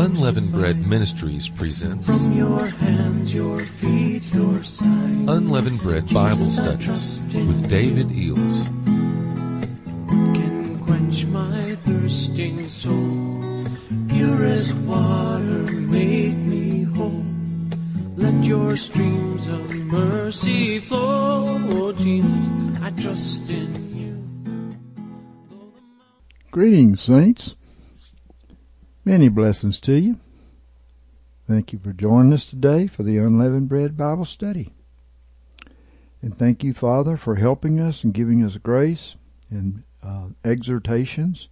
Unleavened Bread Ministries presents From your hands, your feet, your side. Unleavened Bread Bible Jesus, I Studies with David Eells. Can quench my thirsting soul? Purest water, make me whole. Let your streams of mercy flow. I trust in you. Greetings, saints. Many blessings to you. Thank you for joining us today for the Unleavened Bread Bible Study. And thank you, Father, for helping us and giving us grace and uh, exhortations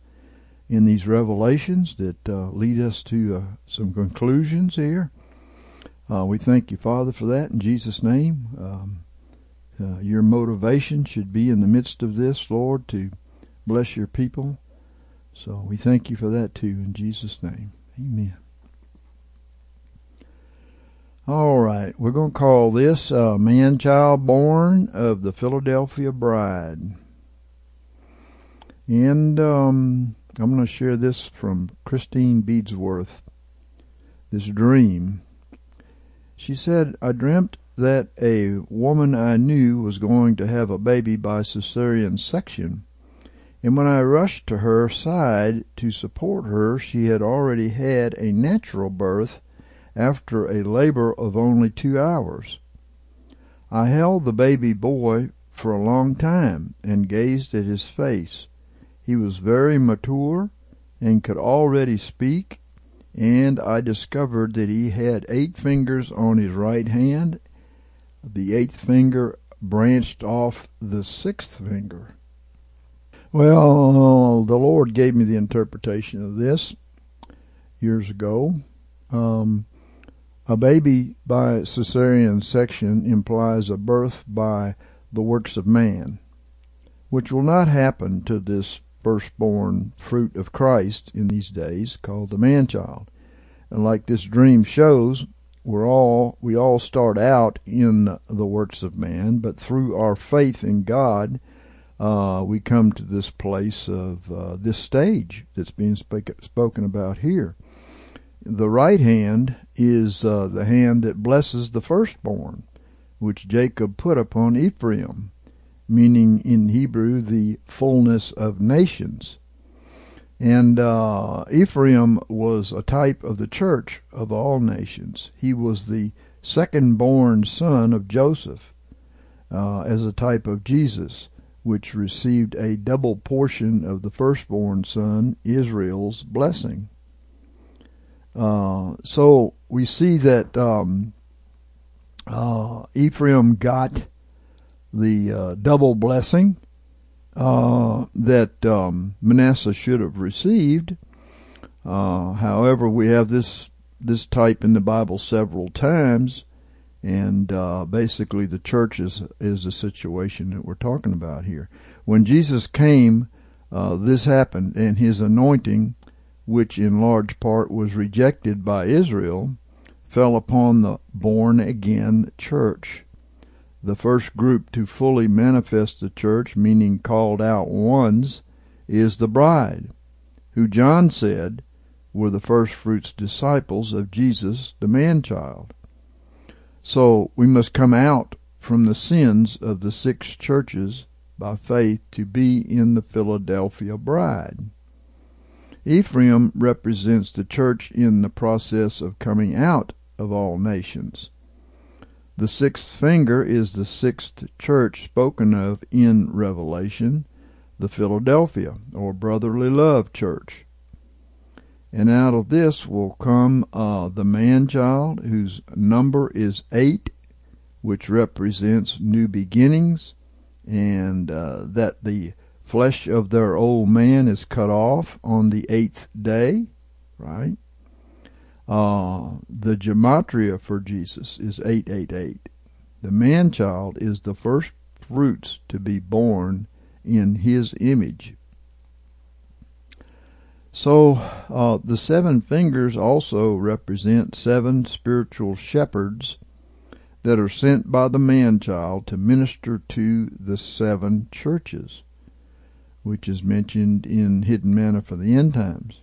in these revelations that uh, lead us to uh, some conclusions here. Uh, we thank you, Father, for that in Jesus' name. Um, uh, your motivation should be in the midst of this, Lord, to bless your people. So we thank you for that too in Jesus' name. Amen. All right, we're going to call this uh, Man Child Born of the Philadelphia Bride. And um, I'm going to share this from Christine Beadsworth. This dream. She said, I dreamt that a woman I knew was going to have a baby by cesarean section. And when I rushed to her side to support her, she had already had a natural birth after a labor of only two hours. I held the baby boy for a long time and gazed at his face. He was very mature and could already speak, and I discovered that he had eight fingers on his right hand. The eighth finger branched off the sixth finger. Well, the Lord gave me the interpretation of this years ago. Um, a baby by cesarean section implies a birth by the works of man, which will not happen to this firstborn fruit of Christ in these days, called the man child. And like this dream shows, we're all we all start out in the works of man, but through our faith in God, uh, we come to this place of uh, this stage that's being spake, spoken about here. The right hand is uh, the hand that blesses the firstborn, which Jacob put upon Ephraim, meaning in Hebrew the fullness of nations. And uh, Ephraim was a type of the church of all nations. He was the second born son of Joseph, uh, as a type of Jesus which received a double portion of the firstborn son, Israel's blessing. Uh, so we see that um, uh, Ephraim got the uh, double blessing uh, that um, Manasseh should have received. Uh, however, we have this this type in the Bible several times, and uh, basically the church is is the situation that we're talking about here. When Jesus came, this happened, and his anointing which in large part was rejected by Israel, fell upon the born again church. The first group to fully manifest the church, meaning called out ones, is the bride, who John said were the first fruits disciples of Jesus, the man child. So we must come out from the sins of the six churches by faith to be in the Philadelphia bride. Ephraim represents the church in the process of coming out of all nations. The sixth finger is the sixth church spoken of in Revelation, the Philadelphia, or brotherly love church. And out of this will come uh, the man child, whose number is eight, which represents new beginnings, and uh, that the flesh of their old man is cut off on the eighth day, right? Uh, the gematria for Jesus is 888. The man child is the first fruits to be born in his image. So, uh, the seven fingers also represent seven spiritual shepherds that are sent by the man child to minister to the seven churches. which is mentioned in Hidden Manna for the End Times.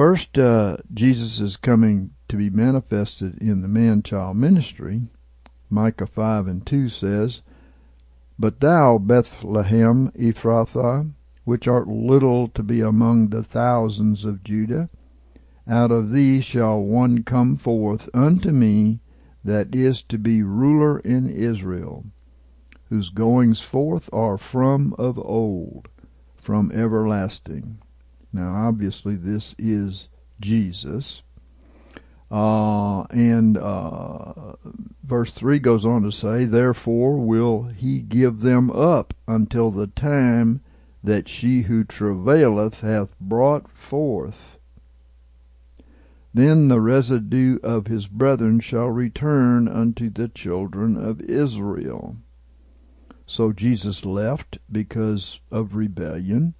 First, uh, Jesus is coming to be manifested in the man child ministry. Micah 5 and 2 says, But thou, Bethlehem Ephrathah, which art little to be among the thousands of Judah, out of thee shall one come forth unto me that is to be ruler in Israel, whose goings forth are from of old, from everlasting. Now, obviously, this is Jesus. Uh, and uh, verse 3 goes on to say, Therefore will he give them up until the time that she who travaileth hath brought forth. Then the residue of his brethren shall return unto the children of Israel. So Jesus left because of rebellion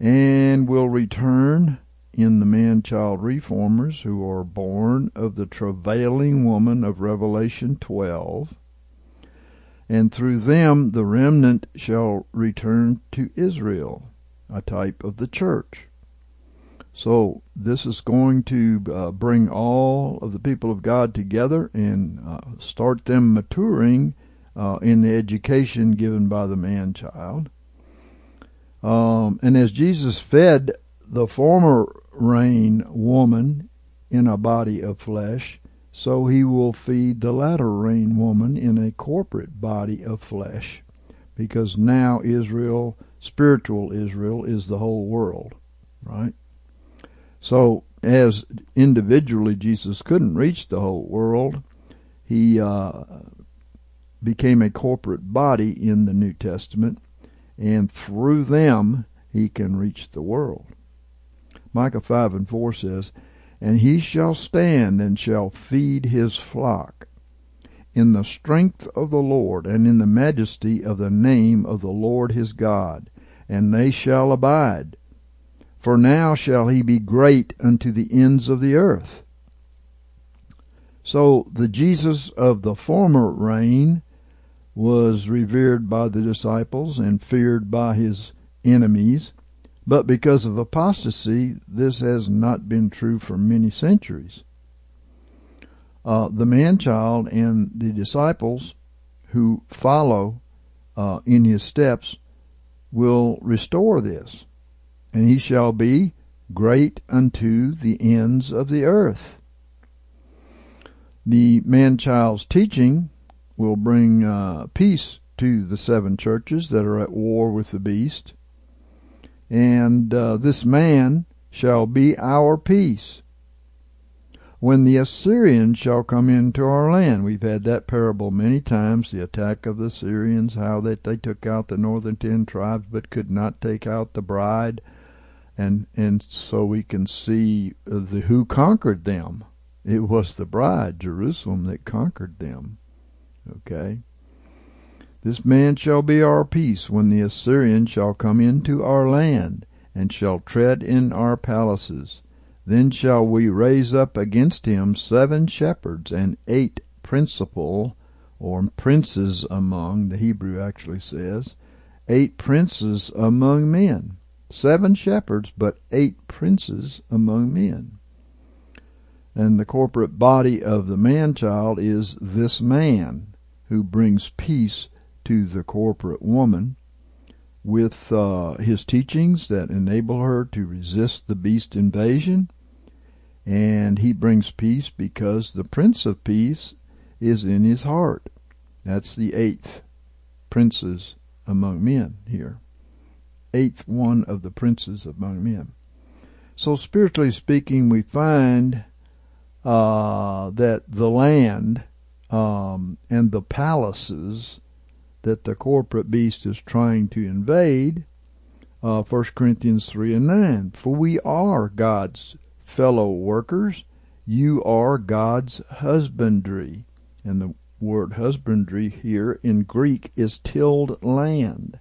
and will return in the man child reformers who are born of the travailing woman of Revelation 12. And through them the remnant shall return to Israel, a type of the church. So this is going to uh, bring all of the people of God together and uh, start them maturing uh, in the education given by the man child. Um, and as Jesus fed the former rain woman in a body of flesh, so he will feed the latter rain woman in a corporate body of flesh. Because now Israel, spiritual Israel, is the whole world, right? So, as individually Jesus couldn't reach the whole world, he uh, became a corporate body in the New Testament and through them he can reach the world. Micah 5 and 4 says, And he shall stand and shall feed his flock in the strength of the Lord and in the majesty of the name of the Lord his God, and they shall abide. For now shall he be great unto the ends of the earth. So the Jesus of the former reign was revered by the disciples and feared by his enemies, but because of apostasy, this has not been true for many centuries. Uh, the man child and the disciples who follow uh, in his steps will restore this, and he shall be great unto the ends of the earth. The man child's teaching will bring uh, peace to the seven churches that are at war with the beast. And uh, this man shall be our peace. When the Assyrians shall come into our land, we've had that parable many times, the attack of the Assyrians, how that they took out the northern ten tribes but could not take out the bride. And, and so we can see the, who conquered them. It was the bride, Jerusalem, that conquered them. Okay? This man shall be our peace when the Assyrian shall come into our land, and shall tread in our palaces. Then shall we raise up against him seven shepherds and eight principal, or princes among, the Hebrew actually says, eight princes among men. Seven shepherds, but eight princes among men. And the corporate body of the man child is this man who brings peace to the corporate woman with uh, his teachings that enable her to resist the beast invasion. And he brings peace because the Prince of Peace is in his heart. That's the eighth princes among men here. Eighth one of the princes among men. So spiritually speaking, we find uh, that the land um, and the palaces that the corporate beast is trying to invade. Uh, 1 Corinthians 3 and 9. For we are God's fellow workers. You are God's husbandry. And the word husbandry here in Greek is tilled land.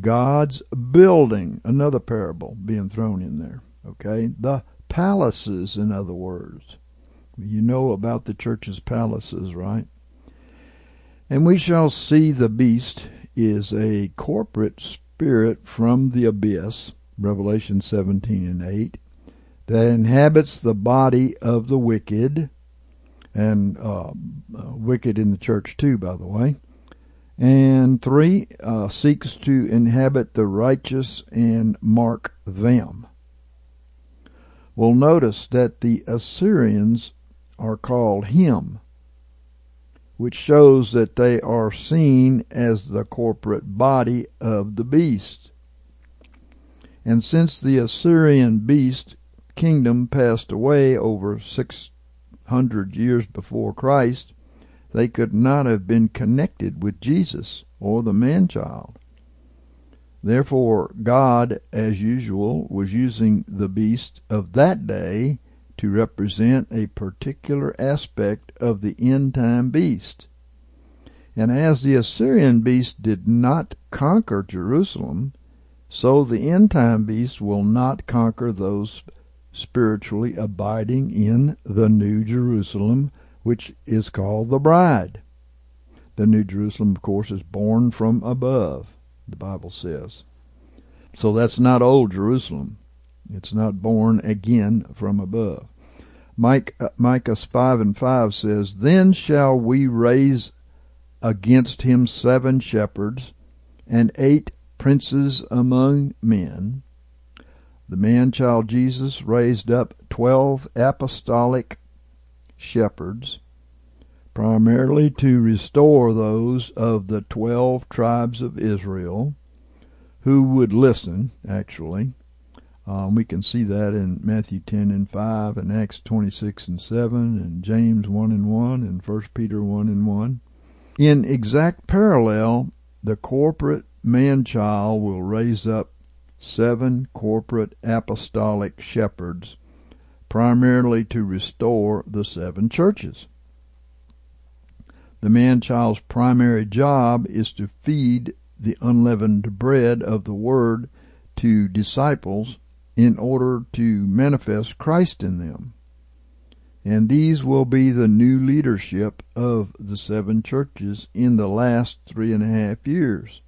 God's building, another parable being thrown in there. Okay? The palaces, in other words. You know about the church's palaces, right? And we shall see the beast is a corporate spirit from the abyss, Revelation 17 and 8, that inhabits the body of the wicked, and uh, uh, wicked in the church too, by the way. And three, uh, seeks to inhabit the righteous and mark them. Well, notice that the Assyrians are called him, which shows that they are seen as the corporate body of the beast. And since the Assyrian beast kingdom passed away over 600 years before Christ, they could not have been connected with Jesus or the man child. Therefore, God, as usual, was using the beast of that day to represent a particular aspect of the end time beast. And as the Assyrian beast did not conquer Jerusalem, so the end time beast will not conquer those spiritually abiding in the New Jerusalem, which is called the bride. The New Jerusalem, of course, is born from above, the Bible says. So that's not Old Jerusalem. It's not born again from above. Mike, uh, Micah 5 and 5 says, Then shall we raise against him seven shepherds and eight princes among men. The man child Jesus raised up twelve apostolic shepherds, primarily to restore those of the twelve tribes of Israel who would listen, actually, um, we can see that in Matthew 10 and 5 and Acts 26 and 7 and James 1 and 1 and 1 Peter 1 and 1. In exact parallel, the corporate man-child will raise up seven corporate apostolic shepherds, primarily to restore the seven churches. The man-child's primary job is to feed the unleavened bread of the Word to disciples in order to manifest Christ in them. And these will be the new leadership of the seven churches in the last three and a half years.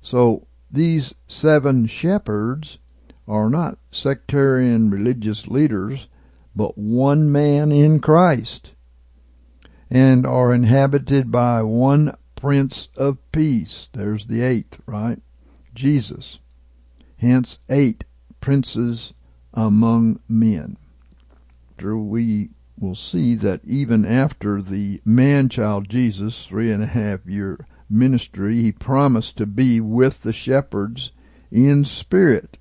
So these seven shepherds are not sectarian religious leaders, but one man in Christ, and are inhabited by one Prince of Peace. There's the eighth, right? Jesus hence eight princes among men. We will see that even after the man child Jesus, three and a half year ministry, he promised to be with the shepherds in spirit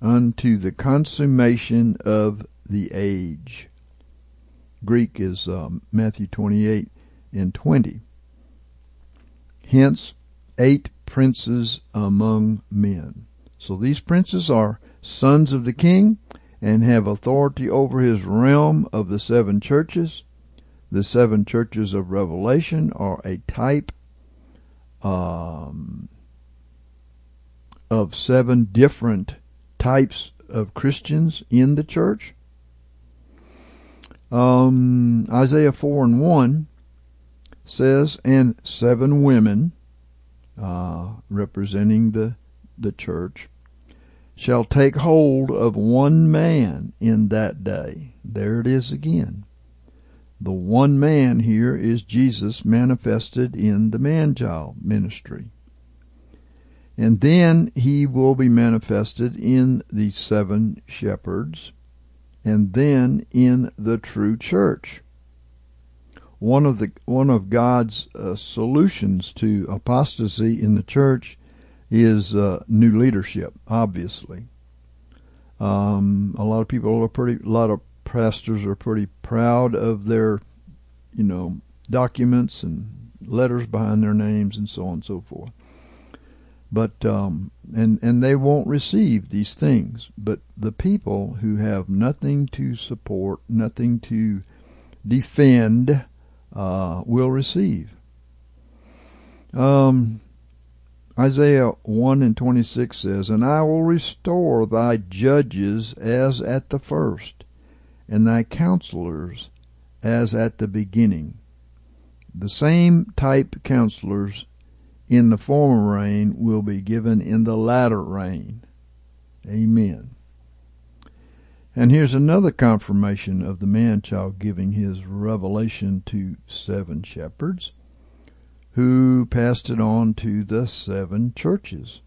unto the consummation of the age. Greek is um, Matthew 28 and 20. Hence, eight princes among men. So these princes are sons of the king and have authority over his realm of the seven churches. The seven churches of Revelation are a type um, of seven different types of Christians in the church. Um, Isaiah 4 and 1 says, and seven women, uh, representing the, the church, shall take hold of one man in that day. There it is again. The one man here is Jesus manifested in the man child ministry. And then he will be manifested in the seven shepherds and then in the true church. One of the one of God's uh, solutions to apostasy in the church is uh, new leadership. Obviously, um, a lot of people are pretty. A lot of pastors are pretty proud of their, you know, documents and letters behind their names and so on and so forth. But um, and and they won't receive these things. But the people who have nothing to support, nothing to defend, uh, will receive. Um, Isaiah 1 and 26 says, And I will restore thy judges as at the first, and thy counselors as at the beginning. The same type counselors in the former rain will be given in the latter rain. Amen. And here's another confirmation of the man child giving his revelation to seven shepherds who passed it on to the seven churches.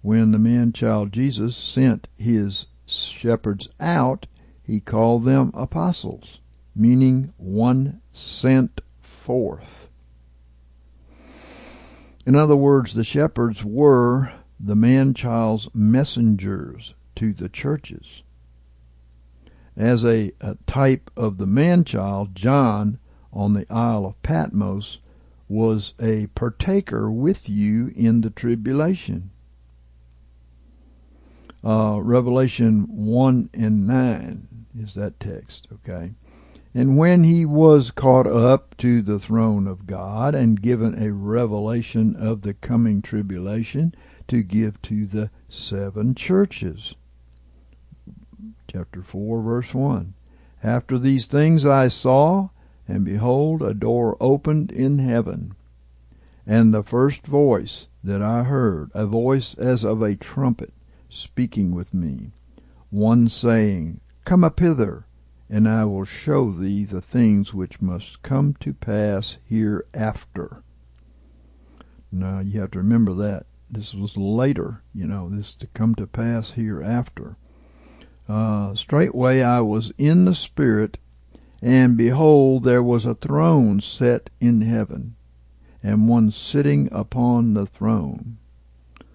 When the man child Jesus sent his shepherds out, he called them apostles, meaning one sent forth. In other words, the shepherds were the man child's messengers to the churches. As a, a type of the man child, John on the Isle of Patmos was a partaker with you in the tribulation. Uh, Revelation 1 and 9 is that text, okay? And when he was caught up to the throne of God and given a revelation of the coming tribulation to give to the seven churches. Chapter 4, verse 1. After these things I saw, and behold, a door opened in heaven. And the first voice that I heard, a voice as of a trumpet, speaking with me, one saying, Come up hither, and I will show thee the things which must come to pass hereafter. Now you have to remember that. This was later, you know, this to come to pass hereafter. Uh, straightway I was in the Spirit, and behold, there was a throne set in heaven, and one sitting upon the throne.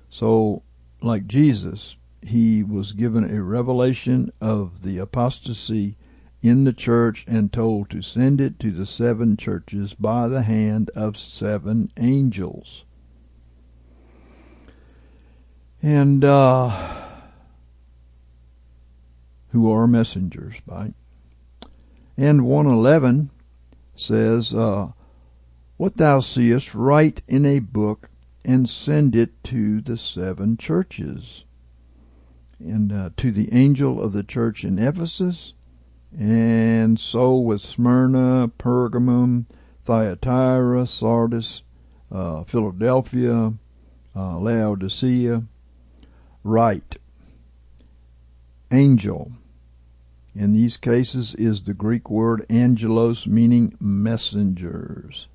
So, like Jesus, he was given a revelation of the apostasy in the church and told to send it to the seven churches by the hand of seven angels. And, uh, who are messengers, right? And 111 says, uh, What thou seest, write in a book and send it to the seven churches. And uh, to the angel of the church in Ephesus, and so with Smyrna, Pergamum, Thyatira, Sardis, uh, Philadelphia, uh, Laodicea, write. Angel in these cases is the Greek word angelos meaning messengers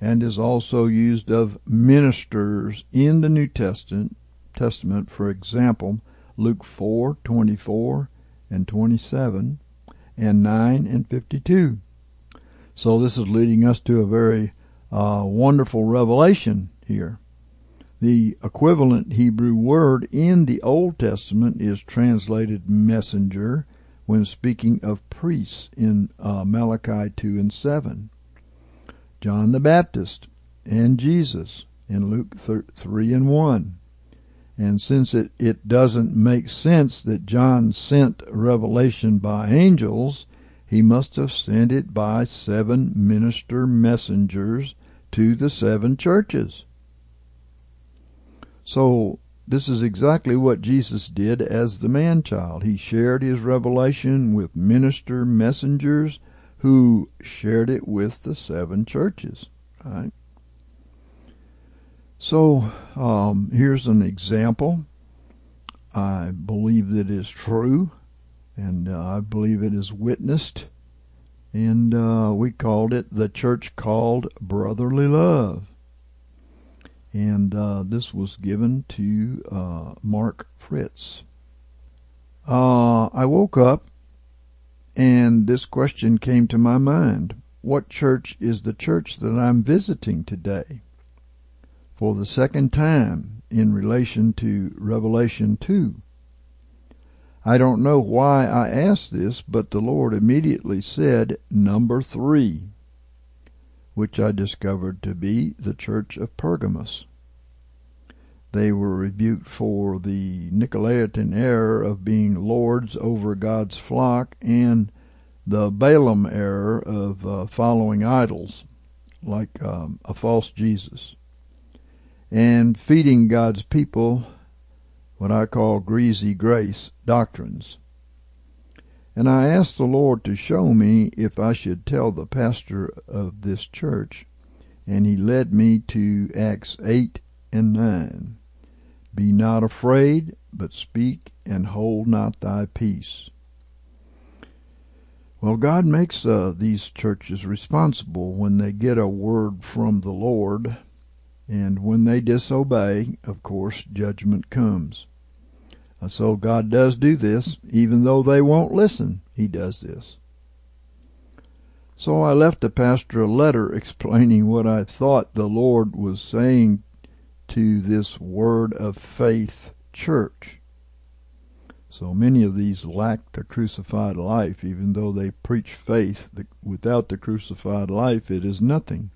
and is also used of ministers in the New Testament Testament for example Luke 4:24 and 27 and 9 and 52 so this is leading us to a very uh, wonderful revelation here the equivalent Hebrew word in the Old Testament is translated messenger when speaking of priests in uh, Malachi 2 and 7. John the Baptist and Jesus in Luke 3 and 1. And since it, it doesn't make sense that John sent revelation by angels, he must have sent it by seven minister messengers to the seven churches. So this is exactly what Jesus did as the man child. He shared his revelation with minister messengers who shared it with the seven churches. Right? So um, here's an example. I believe that is true, and uh, I believe it is witnessed. And uh, we called it the church called brotherly love and uh, this was given to uh, Mark Fritz. Uh, I woke up and this question came to my mind. What church is the church that I'm visiting today? For the second time in relation to Revelation 2. I don't know why I asked this, but the Lord immediately said number three which I discovered to be the church of Pergamos. They were rebuked for the Nicolaitan error of being lords over God's flock and the Balaam error of uh, following idols, like um, a false Jesus, and feeding God's people what I call greasy grace doctrines. And I asked the Lord to show me if I should tell the pastor of this church, and he led me to Acts 8 and 9. Be not afraid, but speak and hold not thy peace. Well, God makes uh, these churches responsible when they get a word from the Lord, and when they disobey, of course, judgment comes. So God does do this, even though they won't listen, He does this. So I left the pastor a letter explaining what I thought the Lord was saying to this Word of Faith church. So many of these lack the crucified life, even though they preach faith. Without the crucified life, it is nothing.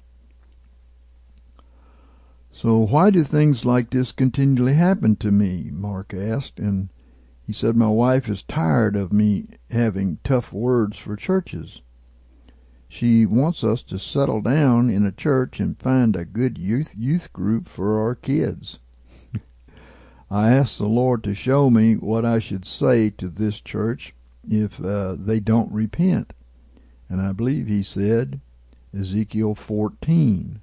So why do things like this continually happen to me? Mark asked, and he said, My wife is tired of me having tough words for churches. She wants us to settle down in a church and find a good youth youth group for our kids. I asked the Lord to show me what I should say to this church if uh, they don't repent. And I believe he said Ezekiel 14.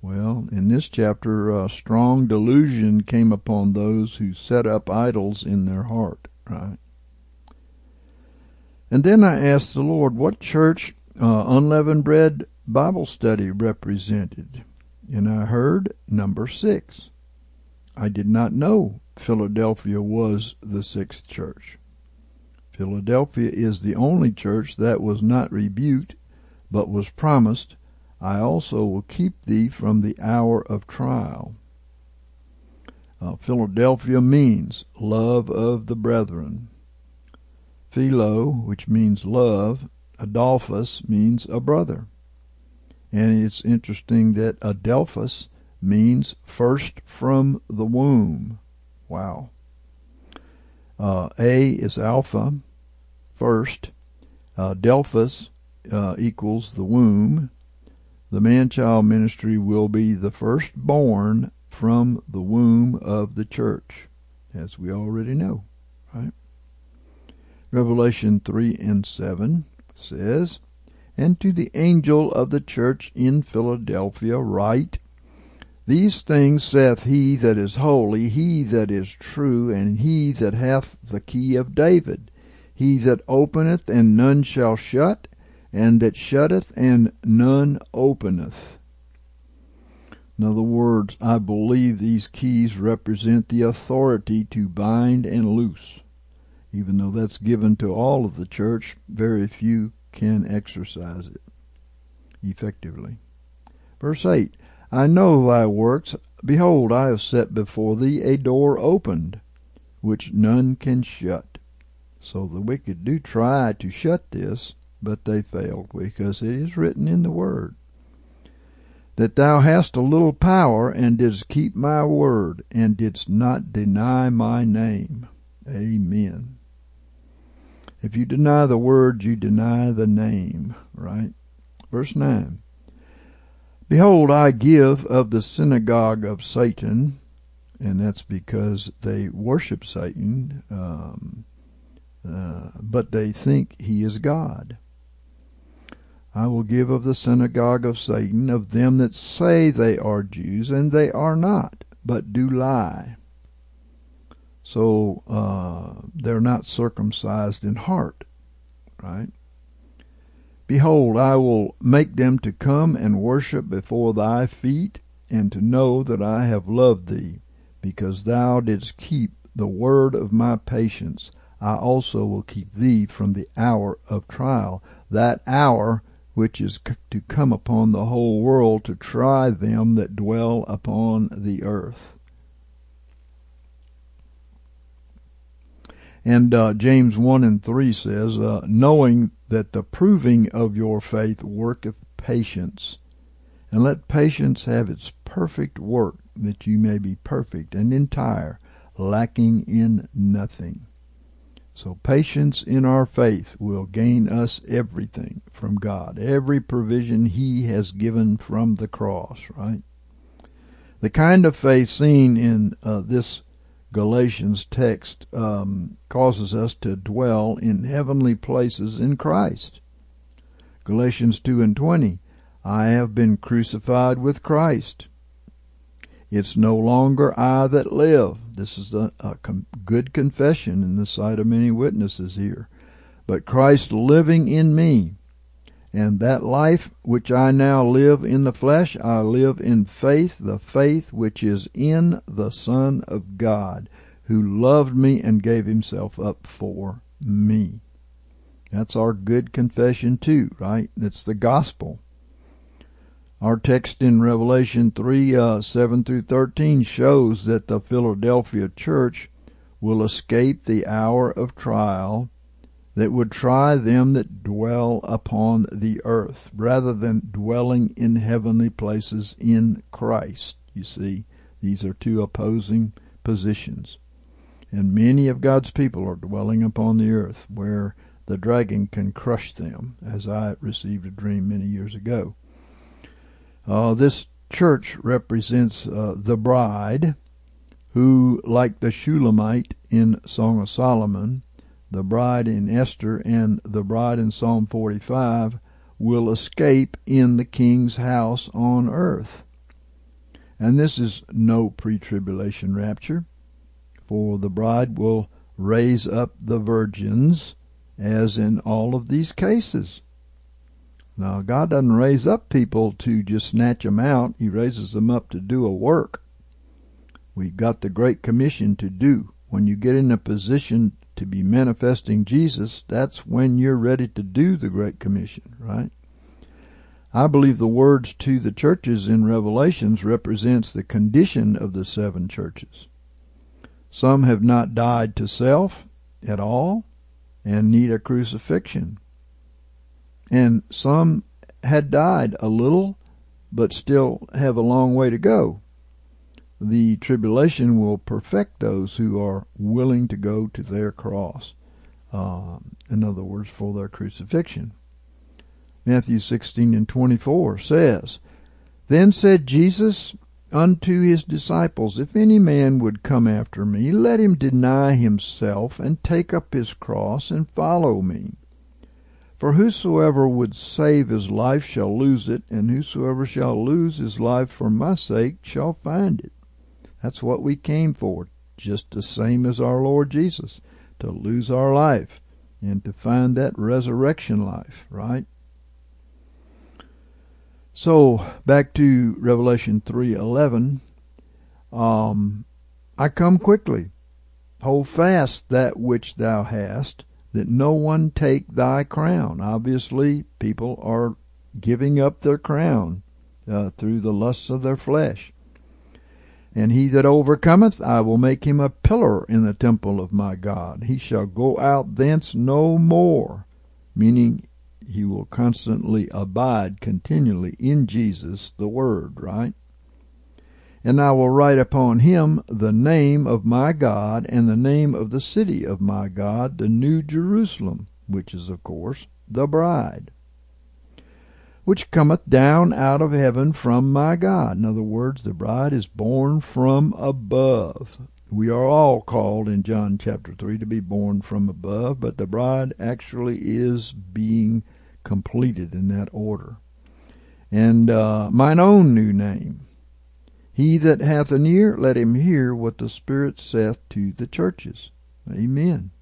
Well, in this chapter, uh, strong delusion came upon those who set up idols in their heart, right? And then I asked the Lord what church uh, unleavened bread Bible study represented. And I heard number six. I did not know Philadelphia was the sixth church. Philadelphia is the only church that was not rebuked, but was promised, I also will keep thee from the hour of trial. Uh, Philadelphia means love of the brethren. Philo, which means love, Adolphus means a brother. And it's interesting that Adelphus means first from the womb. Wow. Uh, A is alpha, first. Uh, Delphus uh, equals the womb. The man child ministry will be the firstborn from the womb of the church, as we already know, right? Revelation 3 and 7 says, And to the angel of the church in Philadelphia write, these things saith he that is holy, he that is true, and he that hath the key of David, he that openeth and none shall shut, and that shutteth and none openeth. In other words, I believe these keys represent the authority to bind and loose. Even though that's given to all of the church, very few can exercise it effectively. Verse 8 I know thy works. Behold, I have set before thee a door opened, which none can shut. So the wicked do try to shut this, but they fail, because it is written in the word that thou hast a little power, and didst keep my word, and didst not deny my name. Amen. If you deny the word, you deny the name, right? Verse 9. Behold, I give of the synagogue of Satan, and that's because they worship Satan, um, uh, but they think he is God. I will give of the synagogue of Satan, of them that say they are Jews, and they are not, but do lie. So uh, they're not circumcised in heart, right? Behold, I will make them to come and worship before thy feet, and to know that I have loved thee, because thou didst keep the word of my patience. I also will keep thee from the hour of trial, that hour which is to come upon the whole world to try them that dwell upon the earth. And uh, James 1 and 3 says, uh, knowing that the proving of your faith worketh patience. And let patience have its perfect work, that you may be perfect and entire, lacking in nothing. So patience in our faith will gain us everything from God, every provision He has given from the cross, right? The kind of faith seen in uh, this Galatians text um, causes us to dwell in heavenly places in Christ. Galatians 2 and 20, I have been crucified with Christ. It's no longer I that live. This is a, a com- good confession in the sight of many witnesses here. But Christ living in me. And that life which I now live in the flesh, I live in faith, the faith which is in the Son of God, who loved me and gave himself up for me. That's our good confession too, right? It's the gospel. Our text in Revelation 3, uh, 7 through 13 shows that the Philadelphia church will escape the hour of trial that would try them that dwell upon the earth, rather than dwelling in heavenly places in Christ. You see, these are two opposing positions. And many of God's people are dwelling upon the earth where the dragon can crush them, as I received a dream many years ago. Uh, this church represents uh, the bride, who, like the Shulamite in Song of Solomon, the bride in Esther and the bride in Psalm 45 will escape in the king's house on earth. And this is no pre-tribulation rapture, for the bride will raise up the virgins as in all of these cases. Now, God doesn't raise up people to just snatch them out. He raises them up to do a work. We've got the Great Commission to do. When you get in a position to be manifesting Jesus, that's when you're ready to do the Great Commission, right? I believe the words to the churches in Revelations represents the condition of the seven churches. Some have not died to self at all and need a crucifixion. And some had died a little but still have a long way to go the tribulation will perfect those who are willing to go to their cross. Um, in other words, for their crucifixion. Matthew 16 and 24 says, Then said Jesus unto his disciples, If any man would come after me, let him deny himself and take up his cross and follow me. For whosoever would save his life shall lose it, and whosoever shall lose his life for my sake shall find it. That's what we came for, just the same as our Lord Jesus, to lose our life and to find that resurrection life, right? So back to Revelation 3:11, um, I come quickly. Hold fast that which thou hast, that no one take thy crown. Obviously, people are giving up their crown uh, through the lusts of their flesh. And he that overcometh, I will make him a pillar in the temple of my God. He shall go out thence no more. Meaning, he will constantly abide continually in Jesus, the Word, right? And I will write upon him the name of my God and the name of the city of my God, the New Jerusalem, which is, of course, the bride which cometh down out of heaven from my God. In other words, the bride is born from above. We are all called in John chapter 3 to be born from above, but the bride actually is being completed in that order. And uh, mine own new name. He that hath an ear, let him hear what the Spirit saith to the churches. Amen.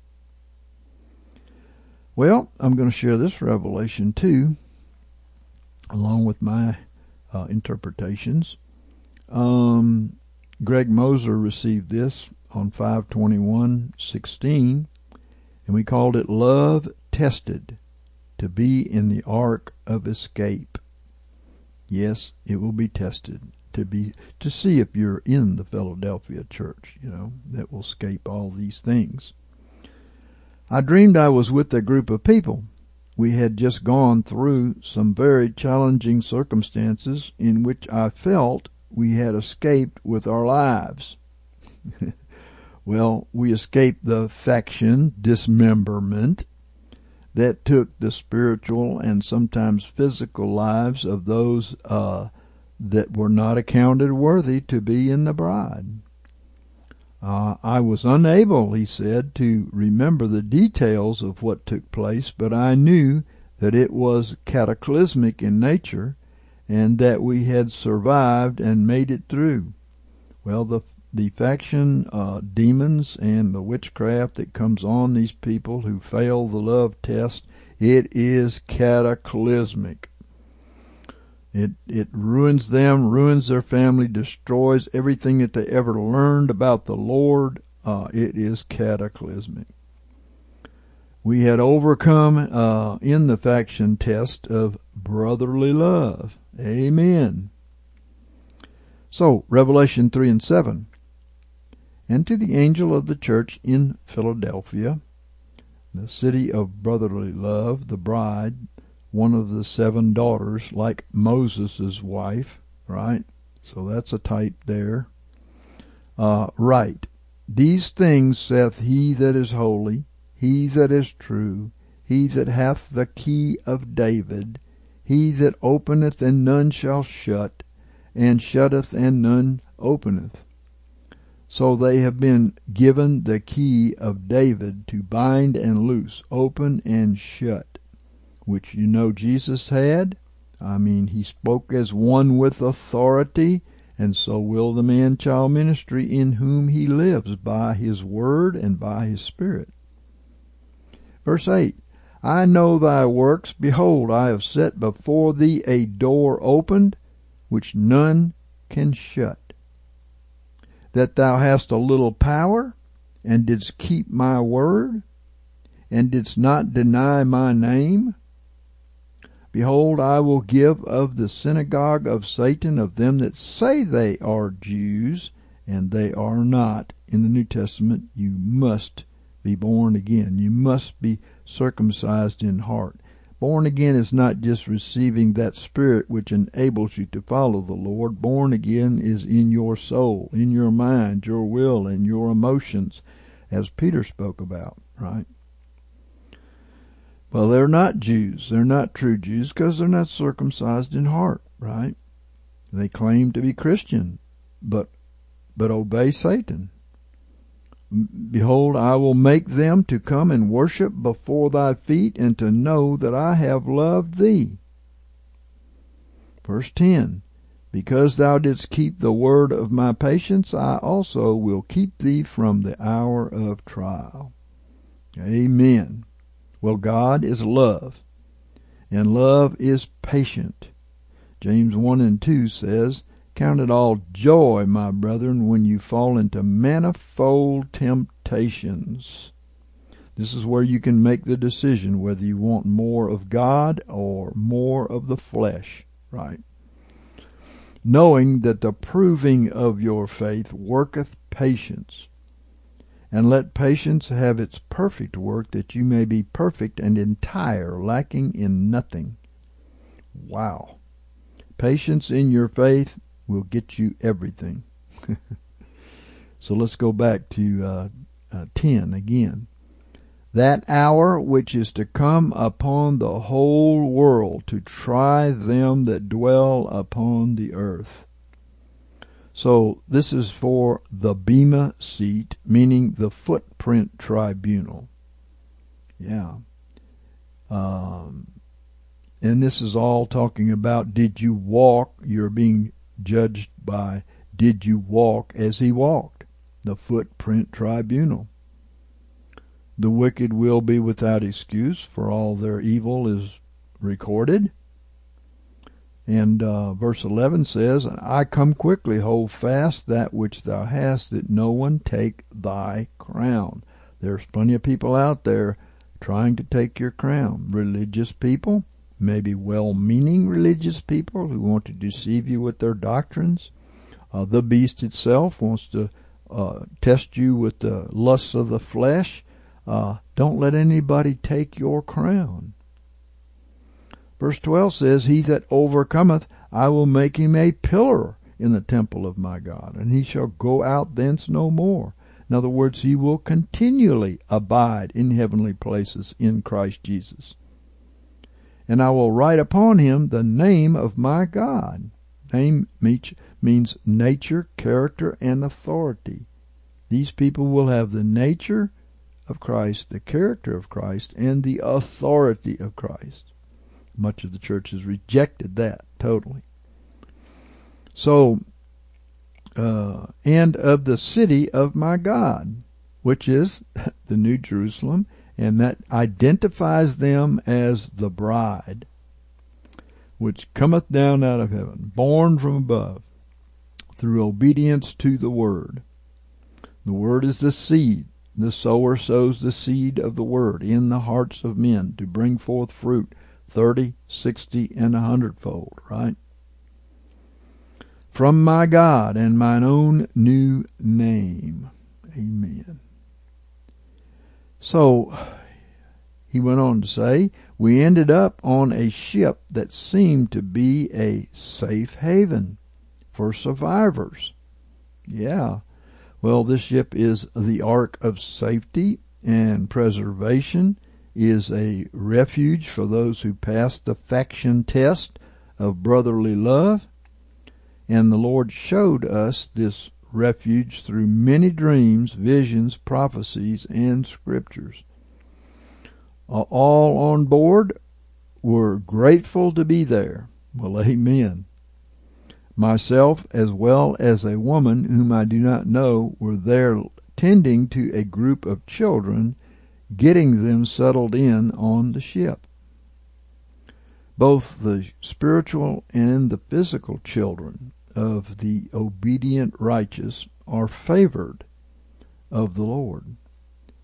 Well, I'm going to share this revelation too along with my uh, interpretations. Um, Greg Moser received this on 521.16, and we called it Love Tested to be in the ark of escape. Yes, it will be tested to be to see if you're in the Philadelphia church, you know, that will escape all these things. I dreamed I was with a group of people we had just gone through some very challenging circumstances in which I felt we had escaped with our lives. well, we escaped the faction dismemberment that took the spiritual and sometimes physical lives of those uh, that were not accounted worthy to be in the bride. Uh, I was unable, he said, to remember the details of what took place, but I knew that it was cataclysmic in nature and that we had survived and made it through. Well, the the faction uh, demons and the witchcraft that comes on these people who fail the love test, it is cataclysmic. It it ruins them, ruins their family, destroys everything that they ever learned about the Lord. Uh, it is cataclysmic. We had overcome uh, in the faction test of brotherly love. Amen. So, Revelation 3 and 7. And to the angel of the church in Philadelphia, the city of brotherly love, the bride, one of the seven daughters, like Moses' wife, right? So that's a type there. Uh, right. These things saith he that is holy, he that is true, he that hath the key of David, he that openeth and none shall shut, and shutteth and none openeth. So they have been given the key of David to bind and loose, open and shut, which you know Jesus had. I mean, he spoke as one with authority, and so will the man child ministry in whom he lives by his word and by his spirit. Verse 8 I know thy works. Behold, I have set before thee a door opened, which none can shut that thou hast a little power, and didst keep my word, and didst not deny my name? Behold, I will give of the synagogue of Satan of them that say they are Jews, and they are not. In the New Testament, you must be born again. You must be circumcised in heart. Born again is not just receiving that spirit which enables you to follow the Lord. Born again is in your soul, in your mind, your will, and your emotions, as Peter spoke about, right? Well, they're not Jews. They're not true Jews because they're not circumcised in heart, right? They claim to be Christian, but but obey Satan. Behold, I will make them to come and worship before thy feet, and to know that I have loved thee. Verse 10 Because thou didst keep the word of my patience, I also will keep thee from the hour of trial. Amen. Well, God is love, and love is patient. James 1 and 2 says, Count it all joy, my brethren, when you fall into manifold temptations. This is where you can make the decision whether you want more of God or more of the flesh, right? Knowing that the proving of your faith worketh patience. And let patience have its perfect work, that you may be perfect and entire, lacking in nothing. Wow. Patience in your faith will get you everything. so let's go back to uh, uh, 10 again. That hour which is to come upon the whole world to try them that dwell upon the earth. So this is for the Bema seat, meaning the footprint tribunal. Yeah. Um, and this is all talking about did you walk, you're being judged by did you walk as he walked? The footprint tribunal. The wicked will be without excuse, for all their evil is recorded. And uh, verse 11 says, I come quickly, hold fast that which thou hast, that no one take thy crown. There's plenty of people out there trying to take your crown. Religious people, maybe well-meaning religious people who want to deceive you with their doctrines. Uh, the beast itself wants to uh, test you with the lusts of the flesh. Uh, don't let anybody take your crown. Verse 12 says, He that overcometh, I will make him a pillar in the temple of my God, and he shall go out thence no more. In other words, he will continually abide in heavenly places in Christ Jesus and I will write upon him the name of my God. Name means nature, character, and authority. These people will have the nature of Christ, the character of Christ, and the authority of Christ. Much of the church has rejected that totally. So, uh, and of the city of my God, which is the New Jerusalem, and that identifies them as the bride, which cometh down out of heaven, born from above, through obedience to the word. The word is the seed. The sower sows the seed of the word in the hearts of men to bring forth fruit thirty, sixty, and a hundredfold, right? From my God and mine own new name. Amen. So, he went on to say, we ended up on a ship that seemed to be a safe haven for survivors. Yeah. Well, this ship is the Ark of Safety and Preservation, is a refuge for those who pass the faction test of brotherly love. And the Lord showed us this refuge through many dreams, visions, prophecies, and scriptures. All on board were grateful to be there. Well, amen. Myself, as well as a woman whom I do not know, were there tending to a group of children, getting them settled in on the ship. Both the spiritual and the physical children of the obedient righteous are favored of the Lord.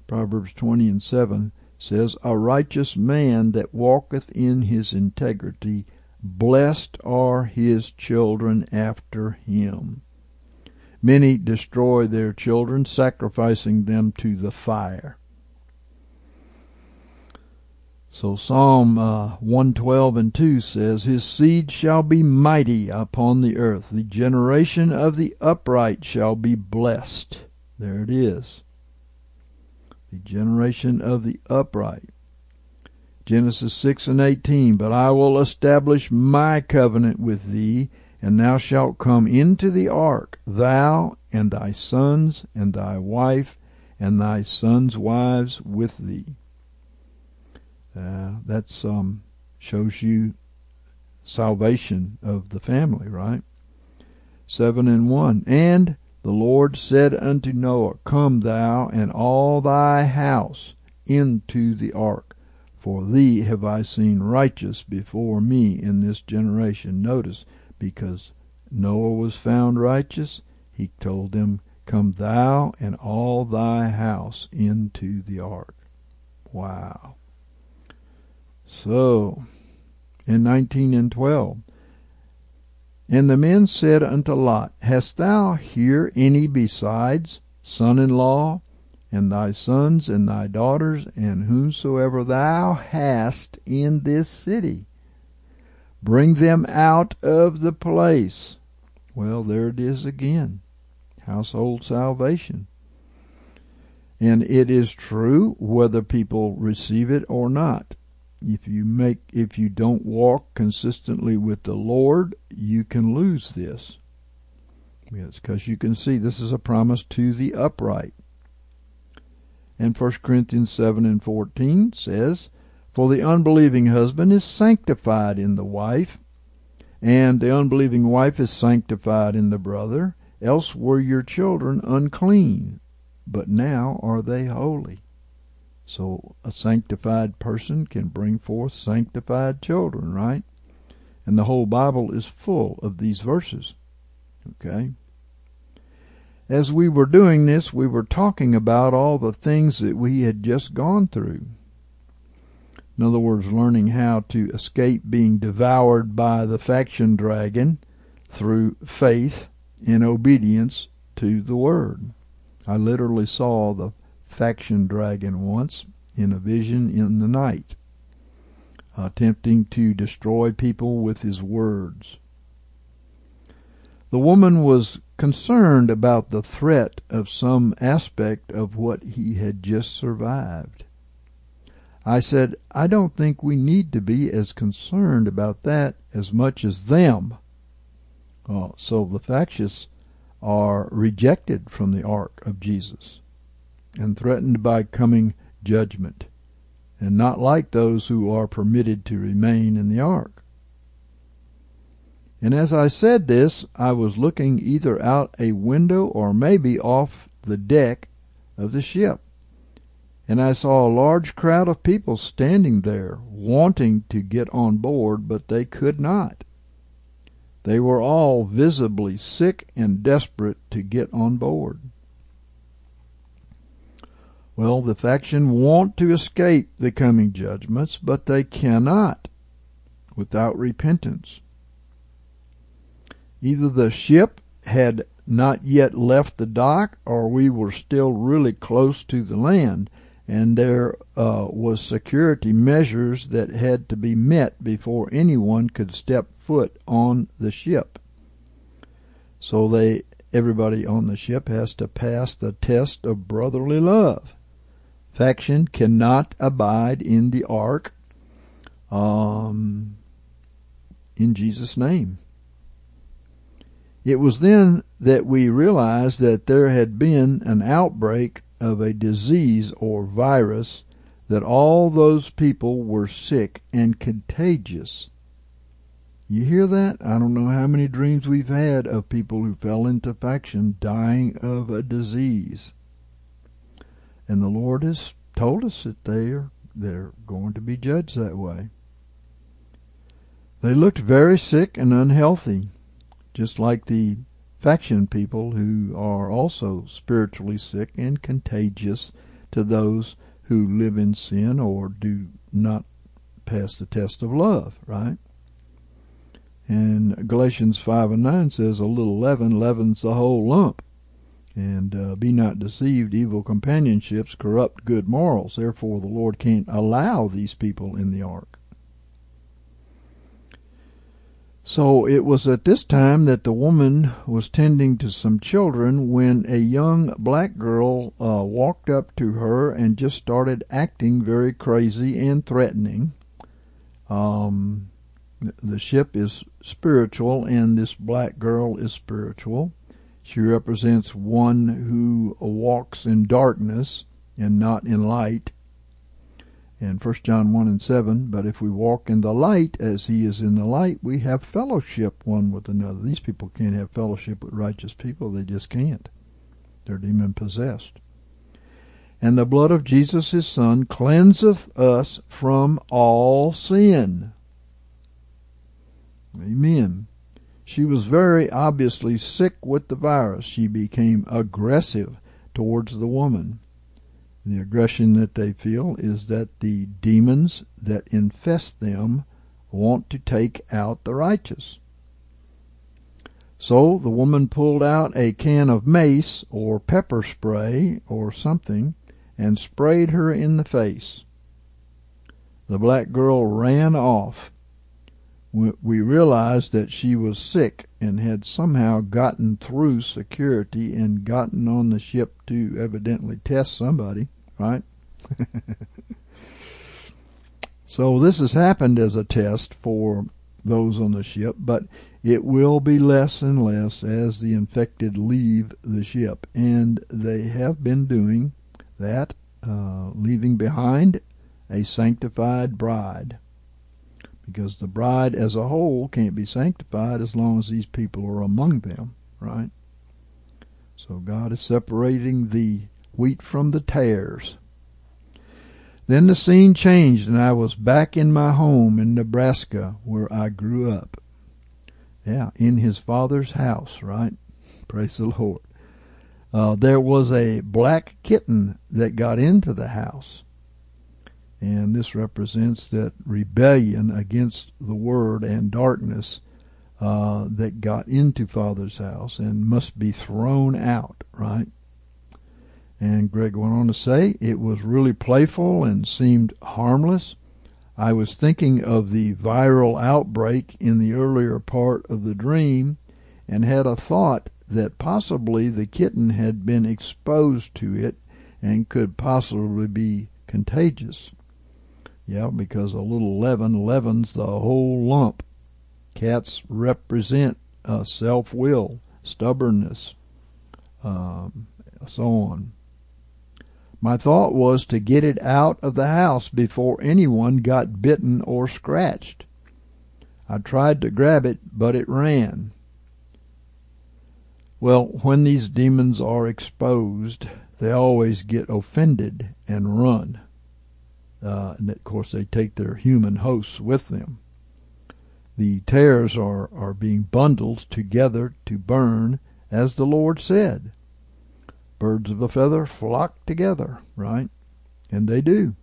Proverbs 20 and 7 says, A righteous man that walketh in his integrity, blessed are his children after him. Many destroy their children, sacrificing them to the fire. So Psalm uh, 112 and 2 says, His seed shall be mighty upon the earth. The generation of the upright shall be blessed. There it is. The generation of the upright. Genesis 6 and 18, But I will establish my covenant with thee, and thou shalt come into the ark, thou and thy sons and thy wife and thy sons' wives with thee. Uh, that's um, shows you salvation of the family, right? Seven and one. And the Lord said unto Noah, Come thou and all thy house into the ark, for thee have I seen righteous before me in this generation. Notice, because Noah was found righteous, he told them, Come thou and all thy house into the ark. Wow. So, in 19 and 12, and the men said unto Lot, Hast thou here any besides son in law, and thy sons and thy daughters, and whomsoever thou hast in this city? Bring them out of the place. Well, there it is again. Household salvation. And it is true whether people receive it or not if you make if you don't walk consistently with the Lord, you can lose this. Yes, because you can see this is a promise to the upright. And 1 Corinthians 7 and 14 says, For the unbelieving husband is sanctified in the wife, and the unbelieving wife is sanctified in the brother, else were your children unclean, but now are they holy. So a sanctified person can bring forth sanctified children, right? And the whole Bible is full of these verses. Okay? As we were doing this, we were talking about all the things that we had just gone through. In other words, learning how to escape being devoured by the faction dragon through faith and obedience to the Word. I literally saw the faction dragon once in a vision in the night, attempting to destroy people with his words. The woman was concerned about the threat of some aspect of what he had just survived. I said, I don't think we need to be as concerned about that as much as them. Oh, so the factious are rejected from the ark of Jesus and threatened by coming judgment, and not like those who are permitted to remain in the ark. And as I said this, I was looking either out a window or maybe off the deck of the ship. And I saw a large crowd of people standing there, wanting to get on board, but they could not. They were all visibly sick and desperate to get on board. Well, the faction want to escape the coming judgments, but they cannot without repentance. Either the ship had not yet left the dock or we were still really close to the land and there uh, was security measures that had to be met before anyone could step foot on the ship. So they everybody on the ship has to pass the test of brotherly love. Faction cannot abide in the ark um, in Jesus' name. It was then that we realized that there had been an outbreak of a disease or virus, that all those people were sick and contagious. You hear that? I don't know how many dreams we've had of people who fell into faction dying of a disease. And the Lord has told us that they are they're going to be judged that way. They looked very sick and unhealthy just like the faction people who are also spiritually sick and contagious to those who live in sin or do not pass the test of love, right? And Galatians 5 and 9 says, A little leaven leavens the whole lump. And uh, be not deceived, evil companionships corrupt good morals. Therefore, the Lord can't allow these people in the ark. So it was at this time that the woman was tending to some children when a young black girl uh, walked up to her and just started acting very crazy and threatening. Um, the ship is spiritual, and this black girl is spiritual. She represents one who walks in darkness and not in light in 1 John 1 and 7, but if we walk in the light as he is in the light, we have fellowship one with another. These people can't have fellowship with righteous people. They just can't. They're demon possessed. And the blood of Jesus his son cleanseth us from all sin. Amen. She was very obviously sick with the virus. She became aggressive towards the woman. The aggression that they feel is that the demons that infest them want to take out the righteous. So the woman pulled out a can of mace or pepper spray or something and sprayed her in the face. The black girl ran off. We realized that she was sick and had somehow gotten through security and gotten on the ship to evidently test somebody right? so this has happened as a test for those on the ship, but it will be less and less as the infected leave the ship. And they have been doing that, uh, leaving behind a sanctified bride. Because the bride as a whole can't be sanctified as long as these people are among them, right? So God is separating the wheat from the tares. Then the scene changed and I was back in my home in Nebraska where I grew up. Yeah, in his father's house, right? Praise the Lord. Uh, there was a black kitten that got into the house. And this represents that rebellion against the word and darkness uh, that got into Father's house and must be thrown out, right? And Greg went on to say, it was really playful and seemed harmless. I was thinking of the viral outbreak in the earlier part of the dream and had a thought that possibly the kitten had been exposed to it and could possibly be contagious. Yeah, because a little leaven leavens the whole lump. Cats represent uh, self will, stubbornness, um, so on. My thought was to get it out of the house before anyone got bitten or scratched. I tried to grab it, but it ran. Well, when these demons are exposed, they always get offended and run. Uh, and of course, they take their human hosts with them. The tares are, are being bundled together to burn, as the Lord said. Birds of a feather flock together, right? And they do.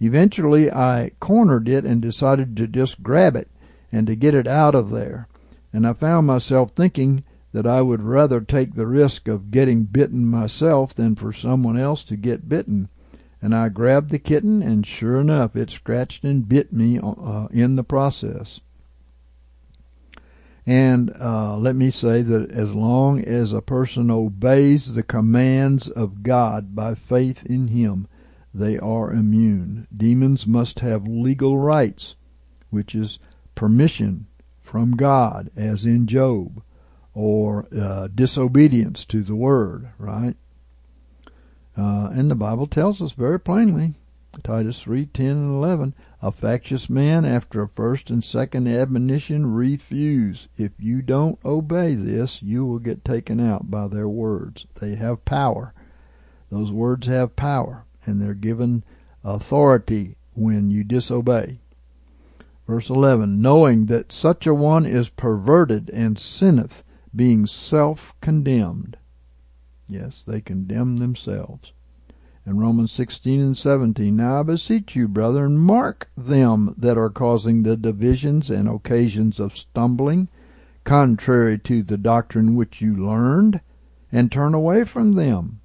Eventually, I cornered it and decided to just grab it and to get it out of there. And I found myself thinking that I would rather take the risk of getting bitten myself than for someone else to get bitten. And I grabbed the kitten, and sure enough, it scratched and bit me uh, in the process. And uh, let me say that as long as a person obeys the commands of God by faith in Him, they are immune. Demons must have legal rights, which is permission from God, as in Job, or uh, disobedience to the word, right? Uh, and the Bible tells us very plainly, Titus 3, 10 and 11, a factious man after a first and second admonition refuse. If you don't obey this, you will get taken out by their words. They have power. Those words have power, and they're given authority when you disobey. Verse 11, knowing that such a one is perverted and sinneth, being self-condemned. Yes, they condemn themselves in Romans 16 and 17. Now I beseech you, brethren, mark them that are causing the divisions and occasions of stumbling, contrary to the doctrine which you learned, and turn away from them.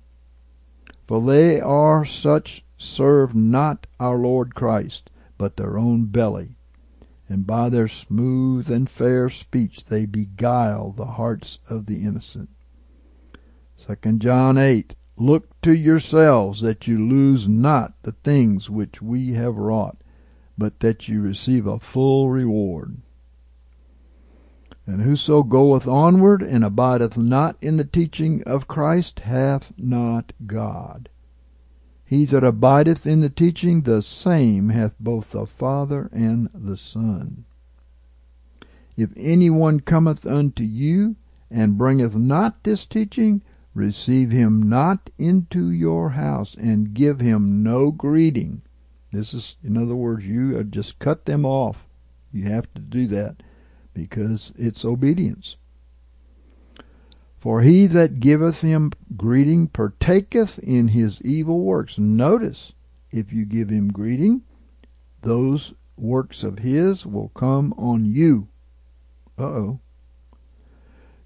For they are such serve not our Lord Christ, but their own belly. And by their smooth and fair speech they beguile the hearts of the innocent. Second John 8 Look to yourselves that you lose not the things which we have wrought, but that you receive a full reward. And whoso goeth onward and abideth not in the teaching of Christ hath not God. He that abideth in the teaching, the same hath both the Father and the Son. If any one cometh unto you and bringeth not this teaching, Receive him not into your house and give him no greeting. This is, in other words, you just cut them off. You have to do that because it's obedience. For he that giveth him greeting partaketh in his evil works. Notice, if you give him greeting, those works of his will come on you. Uh oh.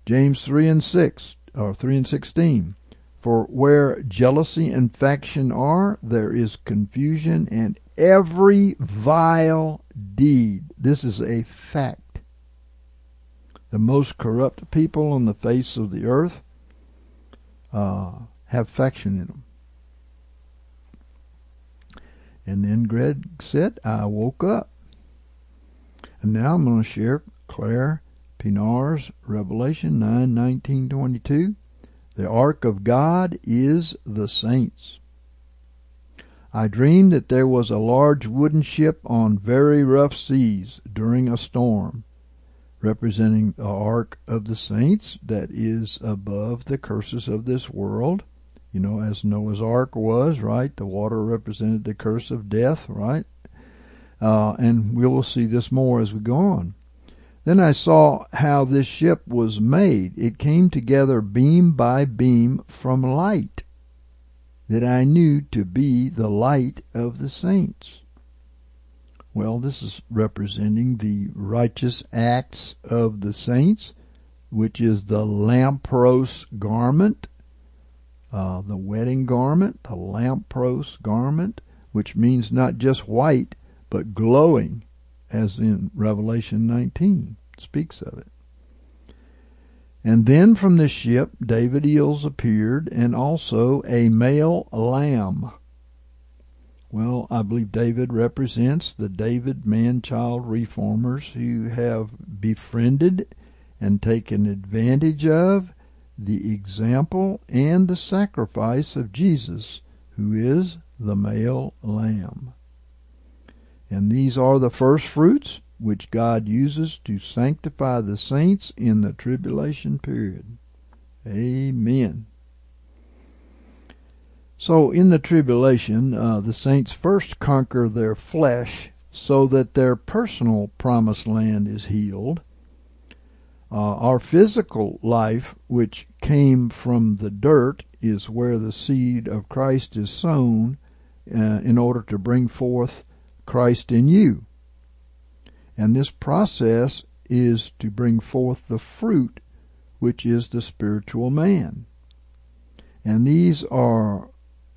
James 3 and 6 or 3 and 16. For where jealousy and faction are, there is confusion and every vile deed. This is a fact. The most corrupt people on the face of the earth uh, have faction in them. And then Greg said, I woke up. And now I'm going to share Claire Pienaar's Revelation 9, 19, 22. The ark of God is the saints. I dreamed that there was a large wooden ship on very rough seas during a storm, representing the ark of the saints that is above the curses of this world. You know, as Noah's ark was, right? The water represented the curse of death, right? Uh, and we will see this more as we go on. Then I saw how this ship was made. It came together beam by beam from light that I knew to be the light of the saints. Well, this is representing the righteous acts of the saints, which is the lampros garment, uh, the wedding garment, the lampros garment, which means not just white, but glowing as in Revelation 19 speaks of it. And then from the ship David Eells appeared, and also a male lamb. Well, I believe David represents the David man child reformers who have befriended and taken advantage of the example and the sacrifice of Jesus, who is the male lamb. And these are the first fruits which God uses to sanctify the saints in the tribulation period. Amen. So, in the tribulation, uh, the saints first conquer their flesh so that their personal promised land is healed. Uh, our physical life, which came from the dirt, is where the seed of Christ is sown uh, in order to bring forth Christ in you. And this process is to bring forth the fruit, which is the spiritual man. And these are,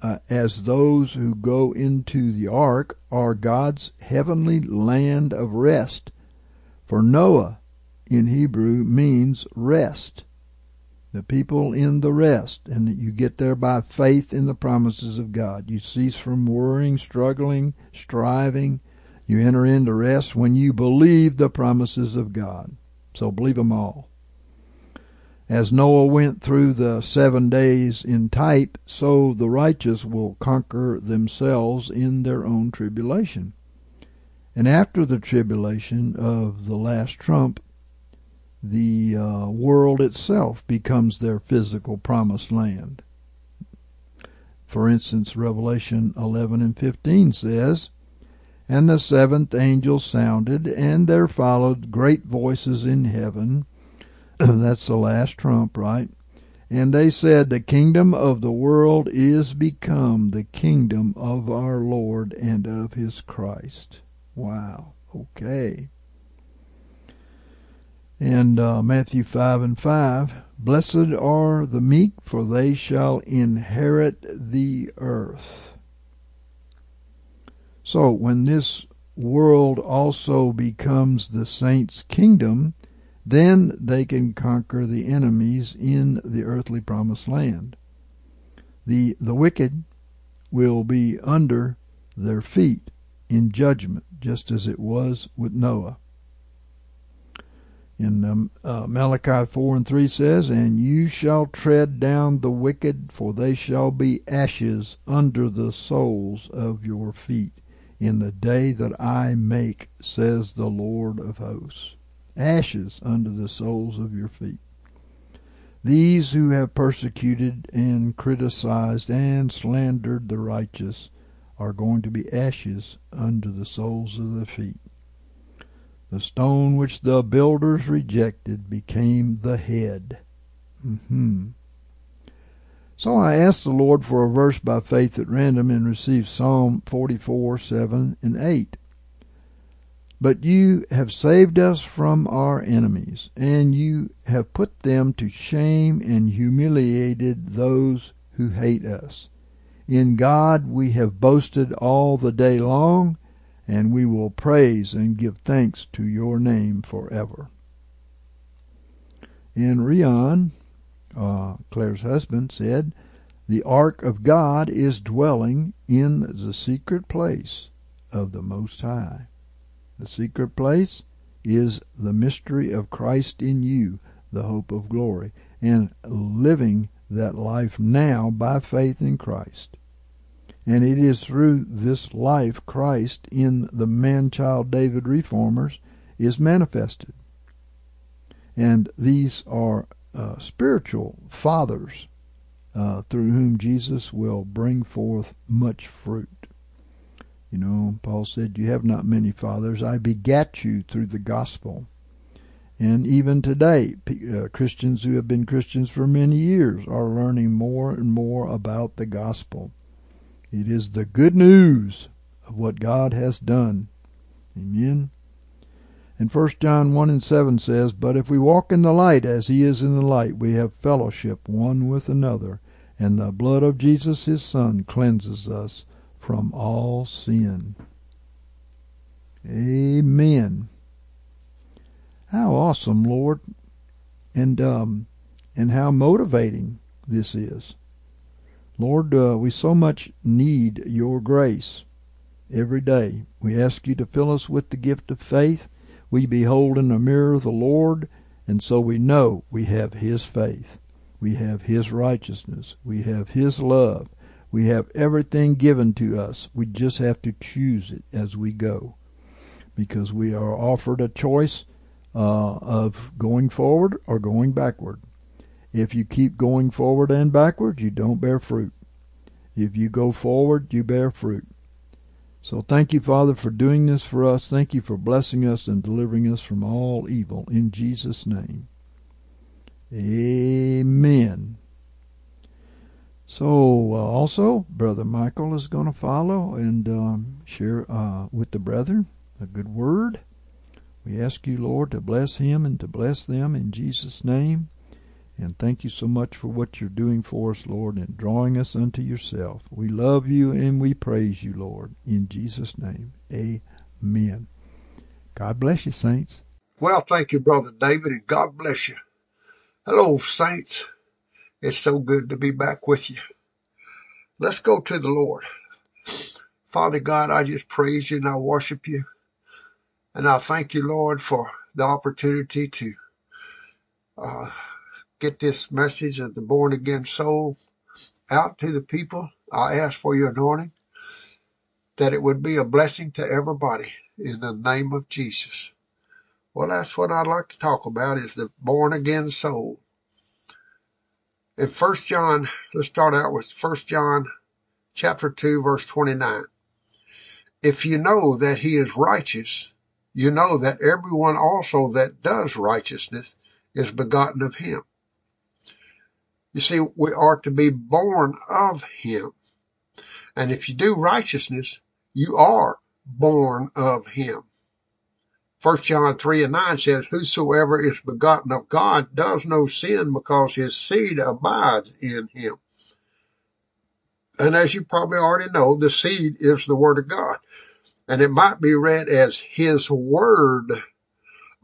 uh, as those who go into the ark, are God's heavenly land of rest. For Noah in Hebrew means rest. The people in the rest, and that you get there by faith in the promises of God. You cease from worrying, struggling, striving, you enter into rest when you believe the promises of God. So believe them all. As Noah went through the seven days in type, so the righteous will conquer themselves in their own tribulation. And after the tribulation of the last trump, the uh, world itself becomes their physical promised land. For instance, Revelation 11 and 15 says, and the seventh angel sounded, and there followed great voices in heaven. That's the last trump, right? And they said, The kingdom of the world is become the kingdom of our Lord and of his Christ. Wow. Okay. And uh, Matthew 5 and 5 Blessed are the meek, for they shall inherit the earth. So when this world also becomes the saints' kingdom, then they can conquer the enemies in the earthly promised land. The, the wicked will be under their feet in judgment, just as it was with Noah. In um, uh, Malachi 4 and 3 says, And you shall tread down the wicked, for they shall be ashes under the soles of your feet in the day that I make, says the Lord of hosts. Ashes under the soles of your feet. These who have persecuted and criticized and slandered the righteous are going to be ashes under the soles of the feet. The stone which the builders rejected became the head. Mm-hmm. So I asked the Lord for a verse by faith at random and received Psalm 44, 7 and 8. But you have saved us from our enemies, and you have put them to shame and humiliated those who hate us. In God we have boasted all the day long, and we will praise and give thanks to your name forever. In Rion, uh, Claire's husband, said, The ark of God is dwelling in the secret place of the Most High. The secret place is the mystery of Christ in you, the hope of glory, and living that life now by faith in Christ. And it is through this life Christ in the man child David reformers is manifested. And these are uh, spiritual fathers uh, through whom Jesus will bring forth much fruit. You know, Paul said, You have not many fathers. I begat you through the gospel. And even today, uh, Christians who have been Christians for many years are learning more and more about the gospel. It is the good news of what God has done. Amen. And 1 John 1 and 7 says, But if we walk in the light as he is in the light, we have fellowship one with another, and the blood of Jesus his Son cleanses us from all sin. Amen. How awesome, Lord, and um, and how motivating this is. Lord, uh, we so much need your grace every day. We ask you to fill us with the gift of faith we behold in the mirror the Lord, and so we know we have His faith. We have His righteousness. We have His love. We have everything given to us. We just have to choose it as we go. Because we are offered a choice uh, of going forward or going backward. If you keep going forward and backward, you don't bear fruit. If you go forward, you bear fruit. So thank you, Father, for doing this for us. Thank you for blessing us and delivering us from all evil. In Jesus' name. Amen. So, uh, also, Brother Michael is going to follow and um, share uh, with the brethren a good word. We ask you, Lord, to bless him and to bless them in Jesus' name. And thank you so much for what you're doing for us, Lord, and drawing us unto yourself. We love you and we praise you, Lord. In Jesus' name, amen. God bless you, saints. Well, thank you, Brother David, and God bless you. Hello, saints. It's so good to be back with you. Let's go to the Lord. Father God, I just praise you and I worship you. And I thank you, Lord, for the opportunity to uh, get this message of the born again soul out to the people. I ask for your anointing, that it would be a blessing to everybody in the name of Jesus. Well, that's what I'd like to talk about is the born again soul. In First John, let's start out with First John chapter 2 verse 29. If you know that he is righteous, you know that everyone also that does righteousness is begotten of him. You see, we are to be born of him. And if you do righteousness, you are born of him. First John 3 and 9 says, Whosoever is begotten of God does no sin because his seed abides in him. And as you probably already know, the seed is the word of God. And it might be read as his word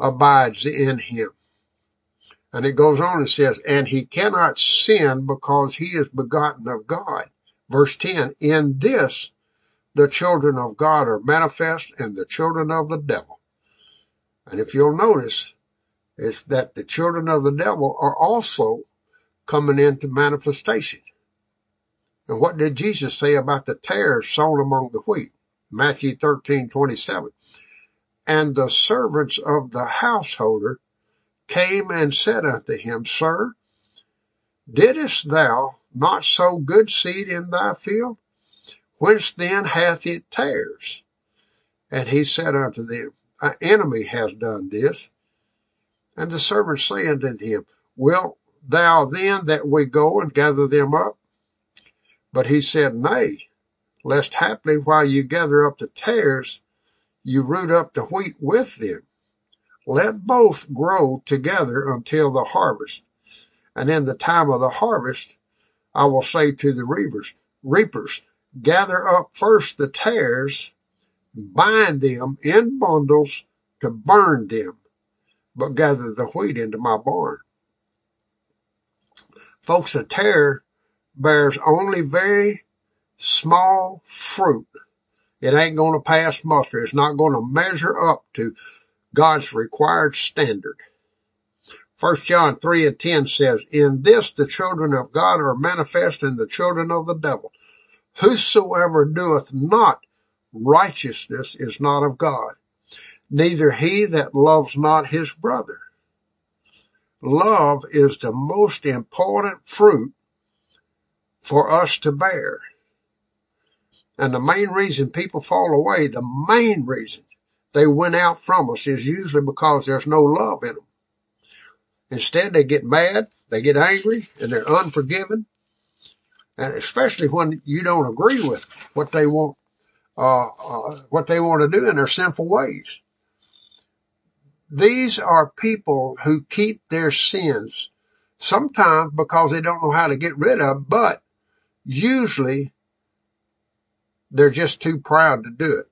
abides in him. And it goes on and says, and he cannot sin because he is begotten of God. Verse 10, in this the children of God are manifest and the children of the devil. And if you'll notice, it's that the children of the devil are also coming into manifestation. And what did Jesus say about the tares sown among the wheat? Matthew 13, 27. And the servants of the householder came and said unto him, Sir, didst thou not sow good seed in thy field? Whence then hath it tares? And he said unto them, An enemy has done this. And the servants said unto him, Wilt thou then that we go and gather them up? But he said, Nay, lest haply while you gather up the tares, you root up the wheat with them. Let both grow together until the harvest. And in the time of the harvest, I will say to the reapers, reapers, gather up first the tares, bind them in bundles to burn them, but gather the wheat into my barn. Folks, a tare bears only very small fruit. It ain't going to pass muster. It's not going to measure up to God's required standard. 1 John 3 and 10 says, In this the children of God are manifest and the children of the devil. Whosoever doeth not righteousness is not of God, neither he that loves not his brother. Love is the most important fruit for us to bear. And the main reason people fall away, the main reason they went out from us is usually because there's no love in them. Instead, they get mad, they get angry, and they're unforgiving. And especially when you don't agree with what they want, uh, uh, what they want to do in their sinful ways. These are people who keep their sins sometimes because they don't know how to get rid of, them, but usually they're just too proud to do it.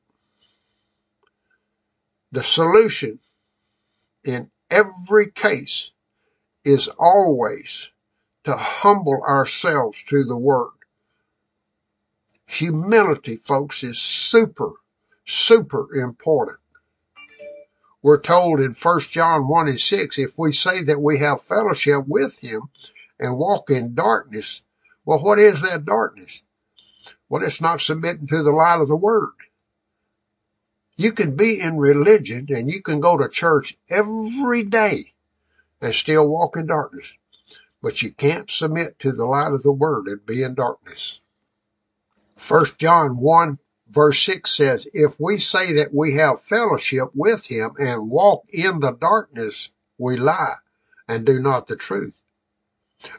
The solution in every case is always to humble ourselves to the word. Humility, folks, is super, super important. We're told in 1 John 1 and 6, if we say that we have fellowship with him and walk in darkness. Well, what is that darkness? Well, it's not submitting to the light of the word. You can be in religion and you can go to church every day and still walk in darkness, but you can't submit to the light of the word and be in darkness. First John 1 verse 6 says, if we say that we have fellowship with him and walk in the darkness, we lie and do not the truth.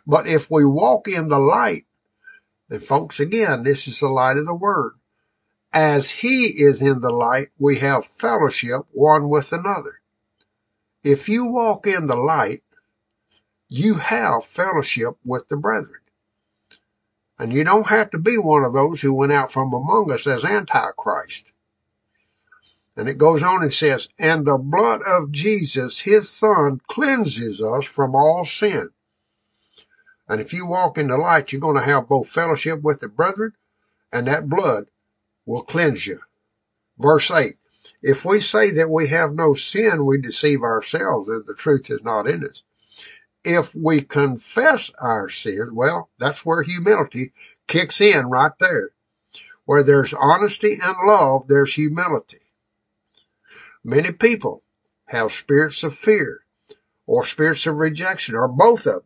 But if we walk in the light, then folks, again, this is the light of the word. As he is in the light, we have fellowship one with another. If you walk in the light, you have fellowship with the brethren. And you don't have to be one of those who went out from among us as Antichrist. And it goes on and says, and the blood of Jesus, his son, cleanses us from all sin. And if you walk in the light, you're going to have both fellowship with the brethren and that blood will cleanse you. Verse 8. If we say that we have no sin, we deceive ourselves and the truth is not in us. If we confess our sins, well, that's where humility kicks in right there. Where there's honesty and love, there's humility. Many people have spirits of fear or spirits of rejection or both of them.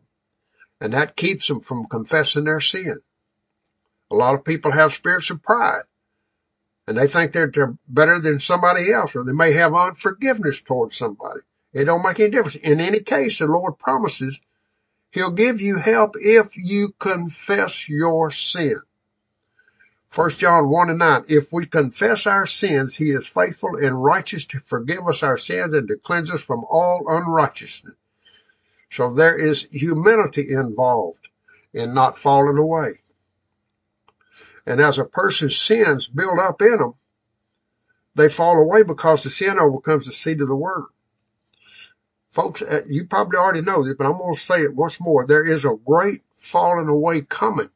And that keeps them from confessing their sin. A lot of people have spirits of pride and they think that they're better than somebody else or they may have unforgiveness towards somebody. It don't make any difference. In any case, the Lord promises He'll give you help if you confess your sin. 1 John 1 and 9. If we confess our sins, he is faithful and righteous to forgive us our sins and to cleanse us from all unrighteousness. So there is humility involved in not falling away. And as a person's sins build up in them, they fall away because the sin overcomes the seed of the word. Folks, uh, you probably already know this, but I'm going to say it once more. There is a great falling away coming.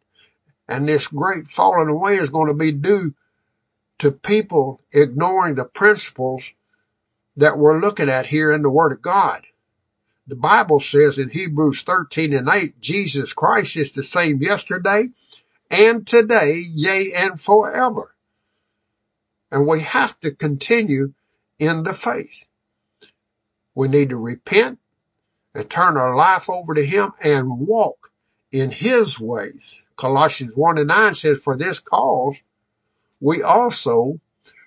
And this great falling away is going to be due to people ignoring the principles that we're looking at here in the Word of God. The Bible says in Hebrews 13 and 8, Jesus Christ is the same yesterday and today, yea, and forever. And we have to continue in the faith. We need to repent and turn our life over to Him and walk in His ways. Colossians 1 and 9 says, For this cause we also,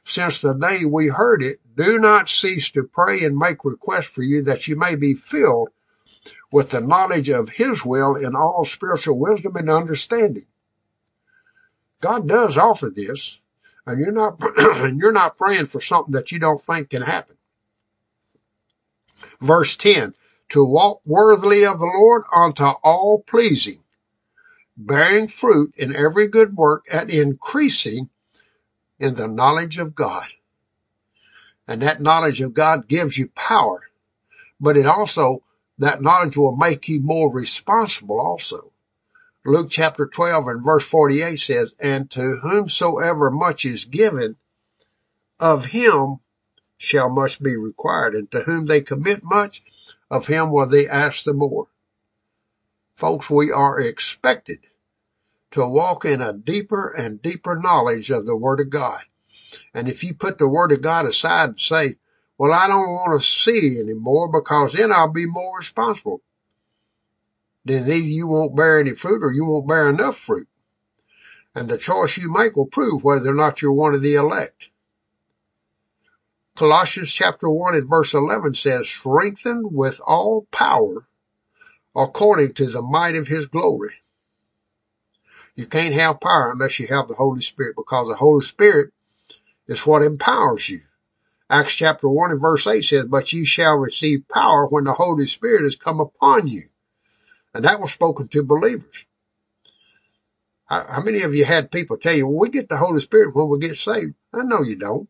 since the day we heard it, do not cease to pray and make request for you that you may be filled with the knowledge of His will in all spiritual wisdom and understanding. God does offer this, and you're not, and you're not praying for something that you don't think can happen. Verse 10, to walk worthily of the Lord unto all pleasing, bearing fruit in every good work and increasing in the knowledge of God. And that knowledge of God gives you power, but it also, that knowledge will make you more responsible also. Luke chapter 12 and verse 48 says, And to whomsoever much is given, of him shall much be required. And to whom they commit much, of him will they ask the more. Folks, we are expected to walk in a deeper and deeper knowledge of the Word of God. And if you put the Word of God aside and say, well, I don't want to see anymore because then I'll be more responsible. Then either you won't bear any fruit or you won't bear enough fruit. And the choice you make will prove whether or not you're one of the elect. Colossians chapter 1 and verse 11 says, strengthened with all power according to the might of his glory. You can't have power unless you have the Holy Spirit because the Holy Spirit is what empowers you. Acts chapter 1 and verse 8 says, but you shall receive power when the Holy Spirit has come upon you. And that was spoken to believers. How, many of you had people tell you, well, we get the Holy Spirit when we get saved? I know you don't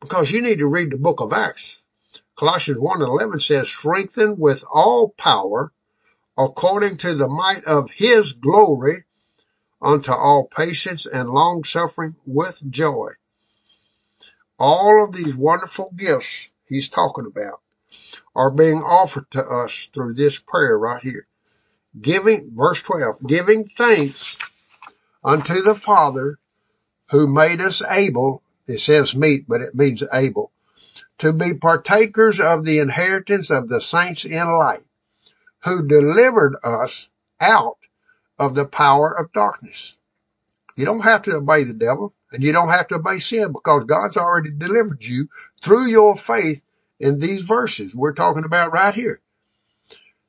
because you need to read the book of Acts. Colossians 1 and 11 says, strengthened with all power according to the might of his glory unto all patience and long suffering with joy. All of these wonderful gifts he's talking about are being offered to us through this prayer right here. giving, verse 12, giving thanks unto the Father who made us able, it says meet, but it means able, to be partakers of the inheritance of the saints in light, who delivered us out of the power of darkness. You don't have to obey the devil and you don't have to obey sin because God's already delivered you through your faith in these verses we're talking about right here.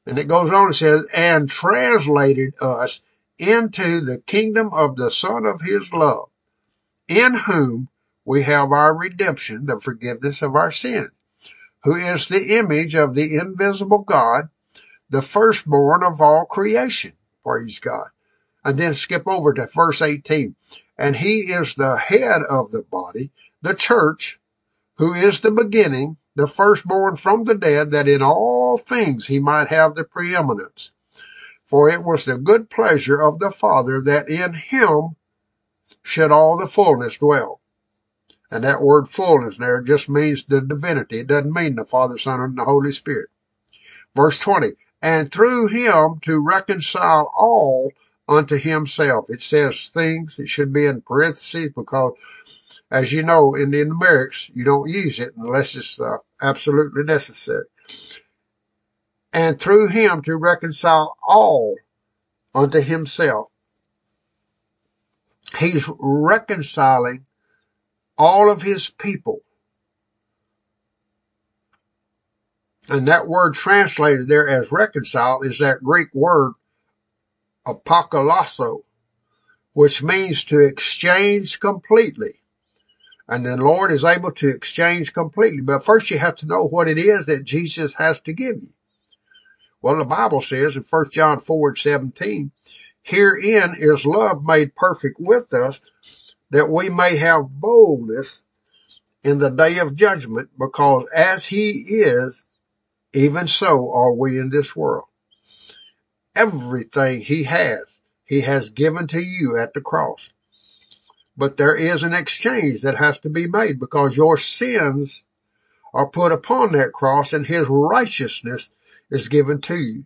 And it goes on and says, and translated us into the kingdom of the Son of His love, in whom we have our redemption, the forgiveness of our sins, who is the image of the invisible God, the firstborn of all creation. Praise God. And then skip over to verse 18. And he is the head of the body, the church, who is the beginning, the firstborn from the dead, that in all things he might have the preeminence. For it was the good pleasure of the Father that in him should all the fullness dwell. And that word fullness there just means the divinity. It doesn't mean the Father, Son, and the Holy Spirit. Verse 20. And through him to reconcile all unto himself. It says things. It should be in parentheses because as you know, in the numerics, you don't use it unless it's uh, absolutely necessary. And through him to reconcile all unto himself. He's reconciling all of his people. And that word translated there as reconcile is that Greek word apokatallasso, which means to exchange completely. And the Lord is able to exchange completely. But first you have to know what it is that Jesus has to give you. Well, the Bible says in 1 John 4 17, herein is love made perfect with us that we may have boldness in the day of judgment because as he is, even so are we in this world. Everything he has, he has given to you at the cross. But there is an exchange that has to be made because your sins are put upon that cross and his righteousness is given to you.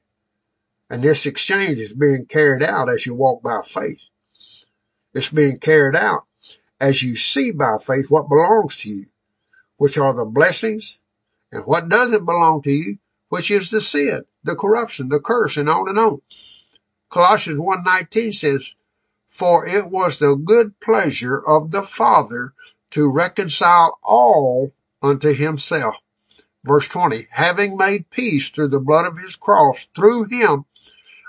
And this exchange is being carried out as you walk by faith. It's being carried out as you see by faith what belongs to you, which are the blessings and what doesn't belong to you, which is the sin, the corruption, the curse, and on and on. Colossians 1.19 says, for it was the good pleasure of the Father to reconcile all unto himself. Verse 20, having made peace through the blood of his cross, through him,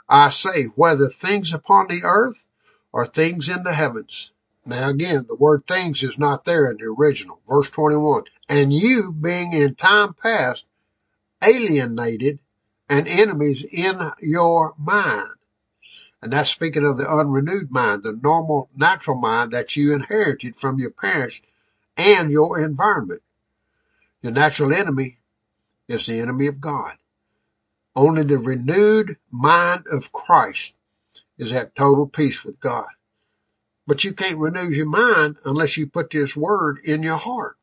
I say, whether things upon the earth or things in the heavens. Now again, the word things is not there in the original. Verse 21, and you being in time past alienated and enemies in your mind and that's speaking of the unrenewed mind, the normal natural mind that you inherited from your parents and your environment. Your natural enemy is the enemy of God. Only the renewed mind of Christ is at total peace with God. But you can't renew your mind unless you put this word in your heart.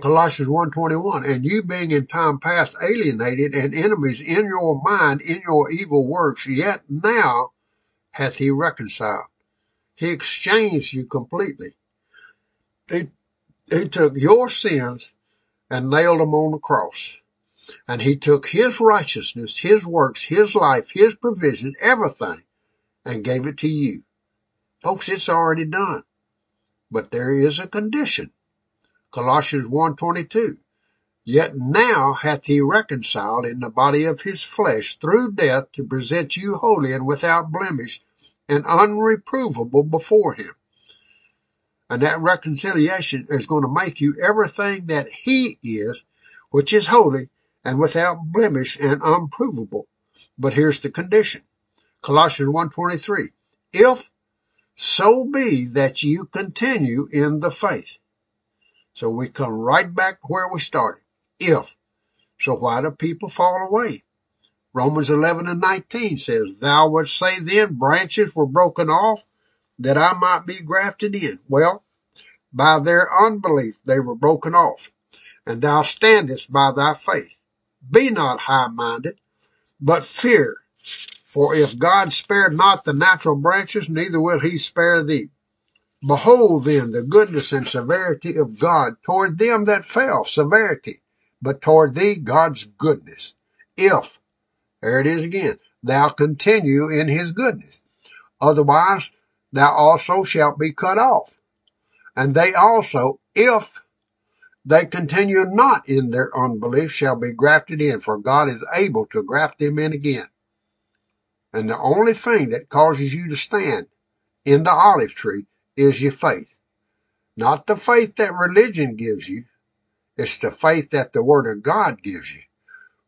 Colossians 1.21, and you being in time past alienated and enemies in your mind in your evil works, yet now hath he reconciled. He exchanged you completely. He, he took your sins and nailed them on the cross. And he took his righteousness, his works, his life, his provision, everything, and gave it to you. Folks, it's already done. But there is a condition. Colossians 1.22. Yet now hath he reconciled in the body of his flesh through death to present you holy and without blemish and unreprovable before him. And that reconciliation is going to make you everything that he is, which is holy and without blemish and unprovable. But here's the condition. Colossians 1.23. If so be that you continue in the faith so we come right back where we started. If. So why do people fall away? Romans 11 and 19 says, Thou wouldst say then branches were broken off that I might be grafted in. Well, by their unbelief they were broken off. And thou standest by thy faith. Be not high minded, but fear For if God spared not the natural branches, neither will he spare thee. Behold then the goodness and severity of God toward them that fell, severity, but toward thee God's goodness. If, there it is again, thou continue in his goodness. Otherwise, thou also shalt be cut off. And they also, if they continue not in their unbelief, shall be grafted in, for God is able to graft them in again. And the only thing that causes you to stand in the olive tree is your faith. Not the faith that religion gives you. It's the faith that the word of God gives you.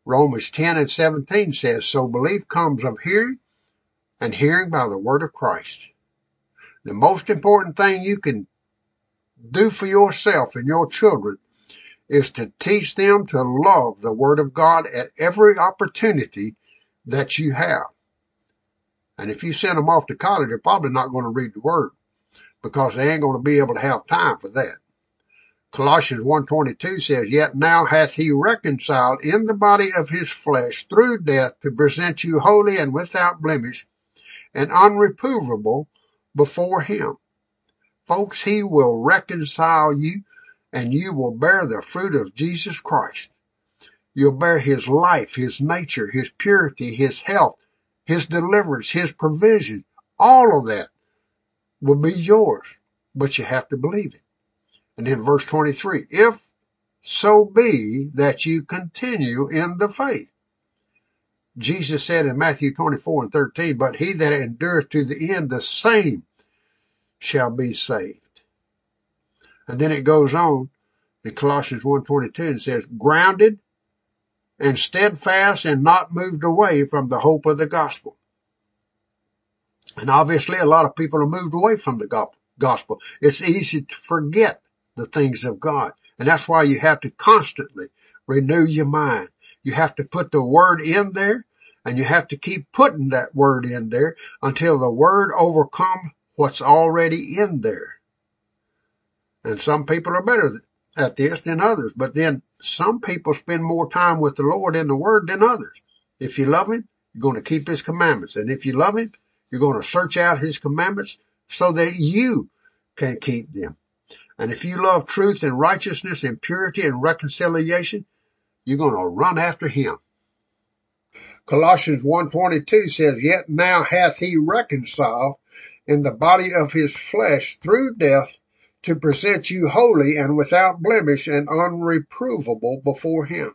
Romans 10 and 17 says, so belief comes of hearing and hearing by the word of Christ. The most important thing you can do for yourself and your children is to teach them to love the word of God at every opportunity that you have. And if you send them off to college, they're probably not going to read the word because they ain't going to be able to have time for that. Colossians 1.22 says, Yet now hath he reconciled in the body of his flesh through death to present you holy and without blemish and unreprovable before him. Folks, he will reconcile you and you will bear the fruit of Jesus Christ. You'll bear his life, his nature, his purity, his health, his deliverance, his provision. All of that will be yours, but you have to believe it. And then verse 23, if so be that you continue in the faith. Jesus said in Matthew 24 and 13, but he that endureth to the end, the same shall be saved. And then it goes on in Colossians 1.22 and says, grounded and steadfast and not moved away from the hope of the gospel. And obviously a lot of people are moved away from the gospel. It's easy to forget the things of God. And that's why you have to constantly renew your mind. You have to put the word in there and you have to keep putting that word in there until the word overcome what's already in there. And some people are better at this than others, but then some people spend more time with the Lord in the word than others. If you love him, you're going to keep his commandments. And if you love him, you're going to search out his commandments so that you can keep them. And if you love truth and righteousness and purity and reconciliation, you're going to run after him. Colossians 1.22 says, Yet now hath he reconciled in the body of his flesh through death to present you holy and without blemish and unreprovable before him.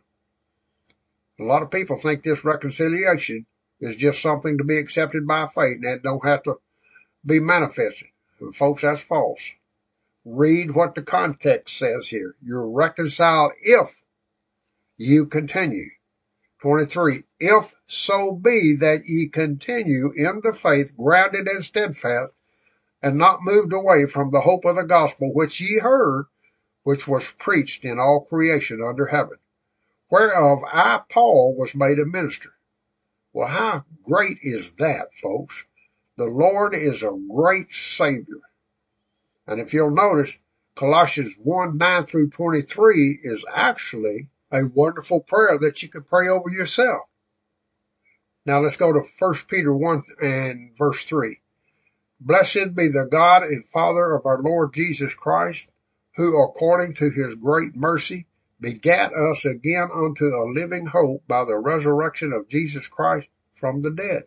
A lot of people think this reconciliation is just something to be accepted by faith and that don't have to be manifested. And folks, that's false. Read what the context says here. You're reconciled if you continue. 23. If so be that ye continue in the faith, grounded and steadfast, and not moved away from the hope of the gospel which ye heard, which was preached in all creation under heaven, whereof I, Paul, was made a minister. Well, how great is that, folks? The Lord is a great Savior. And if you'll notice, Colossians 1 9 through 23 is actually a wonderful prayer that you can pray over yourself. Now let's go to 1 Peter 1 and verse 3. Blessed be the God and Father of our Lord Jesus Christ, who according to his great mercy begat us again unto a living hope by the resurrection of Jesus Christ from the dead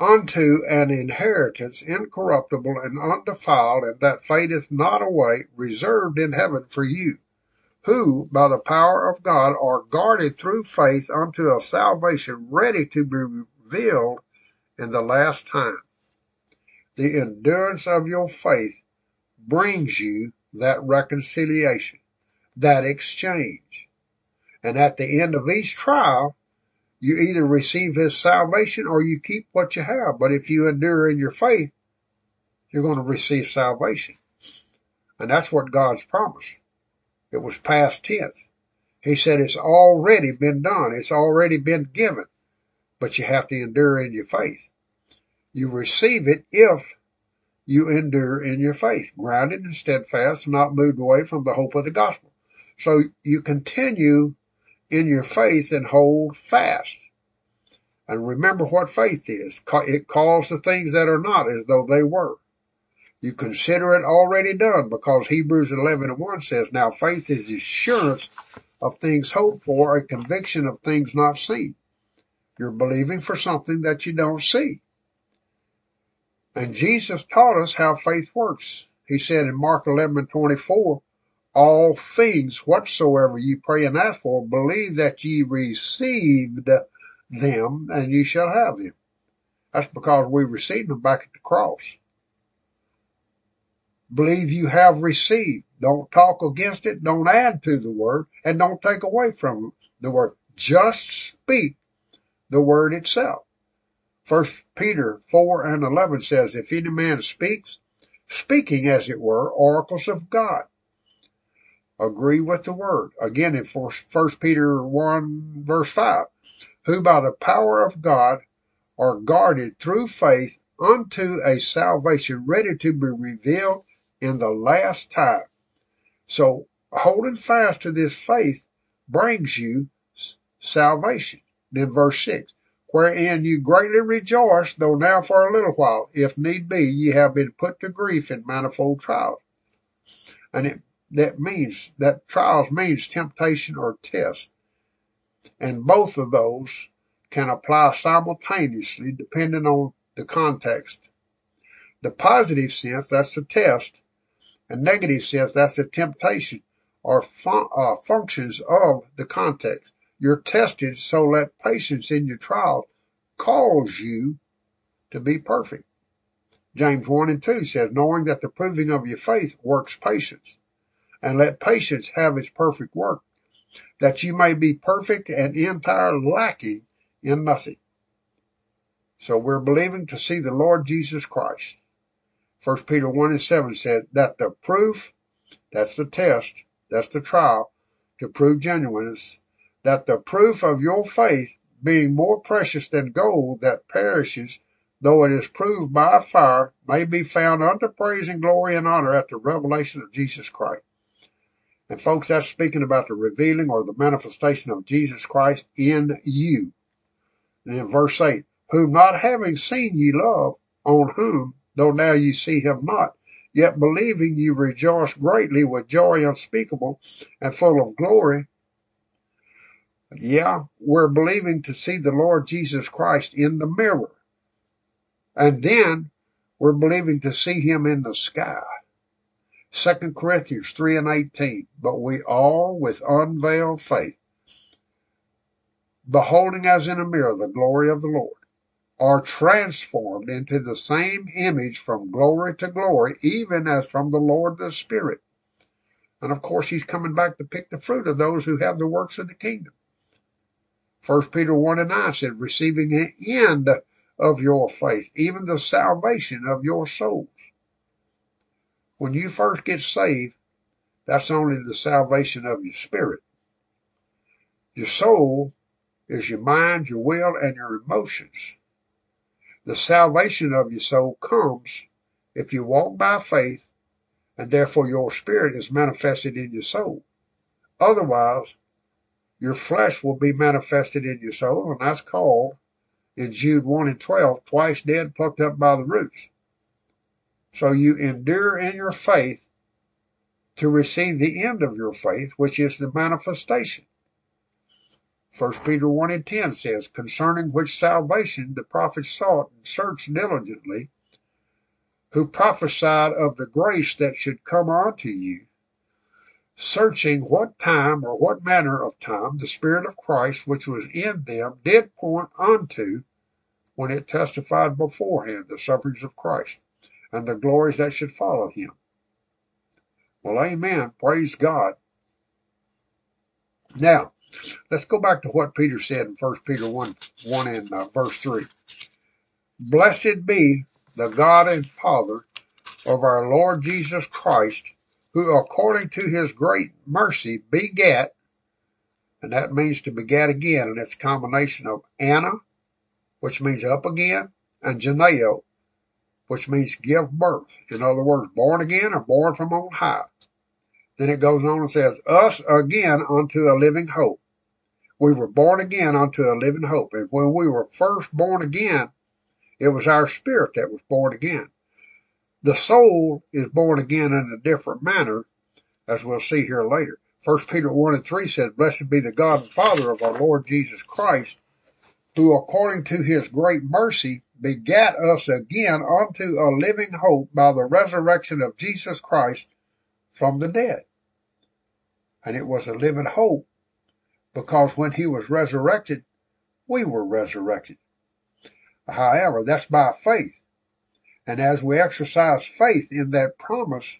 unto an inheritance incorruptible and undefiled, and that fadeth not away, reserved in heaven for you, who, by the power of God, are guarded through faith unto a salvation ready to be revealed in the last time. The endurance of your faith brings you that reconciliation, that exchange. And at the end of each trial, you either receive his salvation or you keep what you have. But if you endure in your faith, you're going to receive salvation. And that's what God's promised. It was past tense. He said it's already been done. It's already been given. But you have to endure in your faith. You receive it if you endure in your faith, grounded and steadfast, not moved away from the hope of the gospel. So you continue in your faith and hold fast. And remember what faith is. It calls the things that are not as though they were. You consider it already done because Hebrews 11 and 1 says, Now faith is assurance of things hoped for, a conviction of things not seen. You're believing for something that you don't see. And Jesus taught us how faith works. He said in Mark 11 and 24, all things whatsoever ye pray and ask for, believe that ye received them and ye shall have them. That's because we received them back at the cross. Believe you have received. Don't talk against it. Don't add to the word and don't take away from the word. Just speak the word itself. First Peter 4 and 11 says, if any man speaks, speaking as it were, oracles of God. Agree with the word. Again in First Peter 1 verse 5, who by the power of God are guarded through faith unto a salvation ready to be revealed in the last time. So holding fast to this faith brings you salvation. Then verse 6, wherein you greatly rejoice, though now for a little while, if need be, ye have been put to grief in manifold trials. And it, that means, that trials means temptation or test. And both of those can apply simultaneously depending on the context. The positive sense, that's the test, and negative sense, that's the temptation or fun- uh, functions of the context. You're tested, so let patience in your trial cause you to be perfect. James 1 and 2 says, knowing that the proving of your faith works patience, and let patience have its perfect work, that you may be perfect and entire lacking in nothing. So we're believing to see the Lord Jesus Christ. First Peter 1 and 7 said that the proof, that's the test, that's the trial, to prove genuineness, that the proof of your faith being more precious than gold that perishes, though it is proved by fire, may be found unto praise and glory and honor at the revelation of Jesus Christ. And folks, that's speaking about the revealing or the manifestation of Jesus Christ in you. And in verse 8, whom not having seen ye love, on whom, though now ye see him not, yet believing ye rejoice greatly with joy unspeakable and full of glory. Yeah, we're believing to see the Lord Jesus Christ in the mirror. And then we're believing to see him in the sky. Second Corinthians 3 and 18. But we all with unveiled face, beholding as in a mirror the glory of the Lord, are transformed into the same image from glory to glory, even as from the Lord the Spirit. And of course, he's coming back to pick the fruit of those who have the works of the kingdom. First Peter 1 and 9 said, receiving the end of your faith, even the salvation of your souls. When you first get saved, that's only the salvation of your spirit. Your soul is your mind, your will, and your emotions. The salvation of your soul comes if you walk by faith and therefore your spirit is manifested in your soul. Otherwise, your flesh will be manifested in your soul, and that's called in Jude 1 and 12, twice dead, plucked up by the roots. So you endure in your faith to receive the end of your faith, which is the manifestation. First Peter 1 and 10 says, concerning which salvation the prophets sought and searched diligently, who prophesied of the grace that should come unto you, searching what time or what manner of time the Spirit of Christ which was in them did point unto when it testified beforehand the sufferings of Christ and the glories that should follow him. Well, amen. Praise God. Now, let's go back to what Peter said in 1 Peter 1, 1 and uh, verse 3. Blessed be the God and Father of our Lord Jesus Christ, who according to his great mercy begat, and that means to begat again, and it's a combination of ana, which means up again, and gennao, which means give birth. In other words, born again or born from on high. Then it goes on and says, us again unto a living hope, We were born again unto a living hope. And when we were first born again, it was our spirit that was born again. The soul is born again in a different manner, as we'll see here later. First Peter 1 and 3 says, Blessed be the God and Father of our Lord Jesus Christ, who according to his great mercy begat us again unto a living hope by the resurrection of Jesus Christ from the dead. And it was a living hope because when he was resurrected, we were resurrected. However, that's by faith. And as we exercise faith in that promise,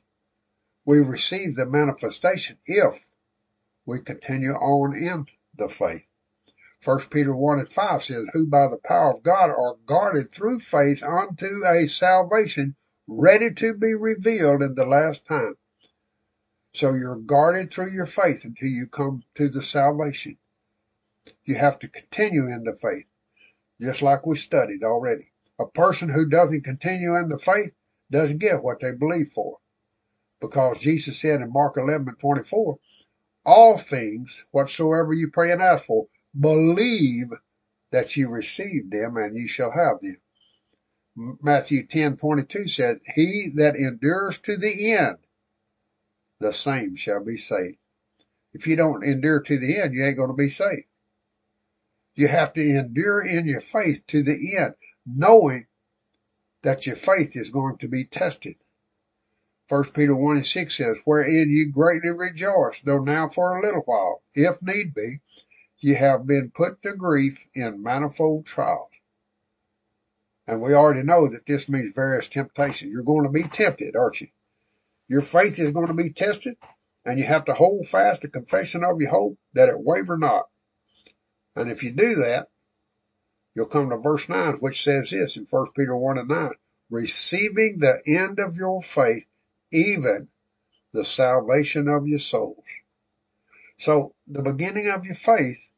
we receive the manifestation if we continue on in the faith. First Peter 1 and 5 says, Who by the power of God are guarded through faith unto a salvation ready to be revealed in the last time. So you're guarded through your faith until you come to the salvation. You have to continue in the faith, just like we studied already. A person who doesn't continue in the faith doesn't get what they believe for. Because Jesus said in Mark 11 and 24, all things whatsoever you pray and ask for, believe that you received them and you shall have them. Matthew 10 22 said, He that endures to the end, the same shall be saved. If you don't endure to the end, you ain't going to be saved. You have to endure in your faith to the end, knowing that your faith is going to be tested. First Peter 1 and 6 says, Wherein you greatly rejoice, though now for a little while, if need be, ye have been put to grief in manifold trials. And we already know that this means various temptations. You're going to be tempted, aren't you? Your faith is going to be tested, and you have to hold fast the confession of your hope that it waver not. And if you do that, you'll come to verse 9, which says this in 1 Peter 1 and 9 receiving the end of your faith, even the salvation of your souls. So the beginning of your faith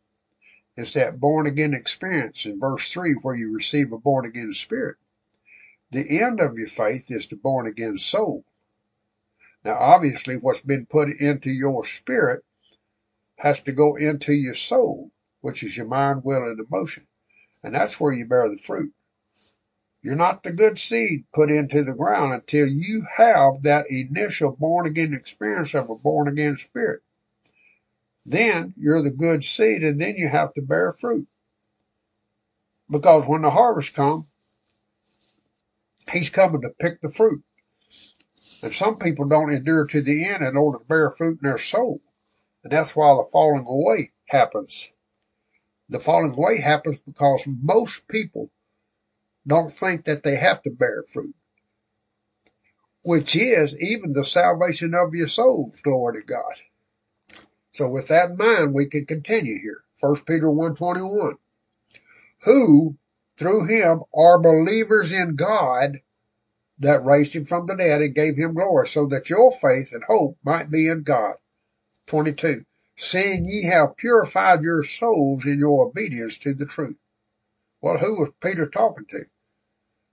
is that born again experience in verse 3 where you receive a born again spirit. The end of your faith is the born again soul. Now, obviously, what's been put into your spirit has to go into your soul, which is your mind, will, and emotion. And that's where you bear the fruit. You're not the good seed put into the ground until you have that initial born again experience of a born again spirit. Then you're the good seed and then you have to bear fruit. Because when the harvest comes, he's coming to pick the fruit. And some people don't endure to the end in order to bear fruit in their soul. And that's why the falling away happens. The falling away happens because most people don't think that they have to bear fruit. Which is even the salvation of your souls, glory to God. So with that in mind, we can continue here. 1 Peter 121. Who, through him, are believers in God that raised him from the dead and gave him glory, so that your faith and hope might be in God. 22. Seeing ye have purified your souls in your obedience to the truth. Well, who was Peter talking to?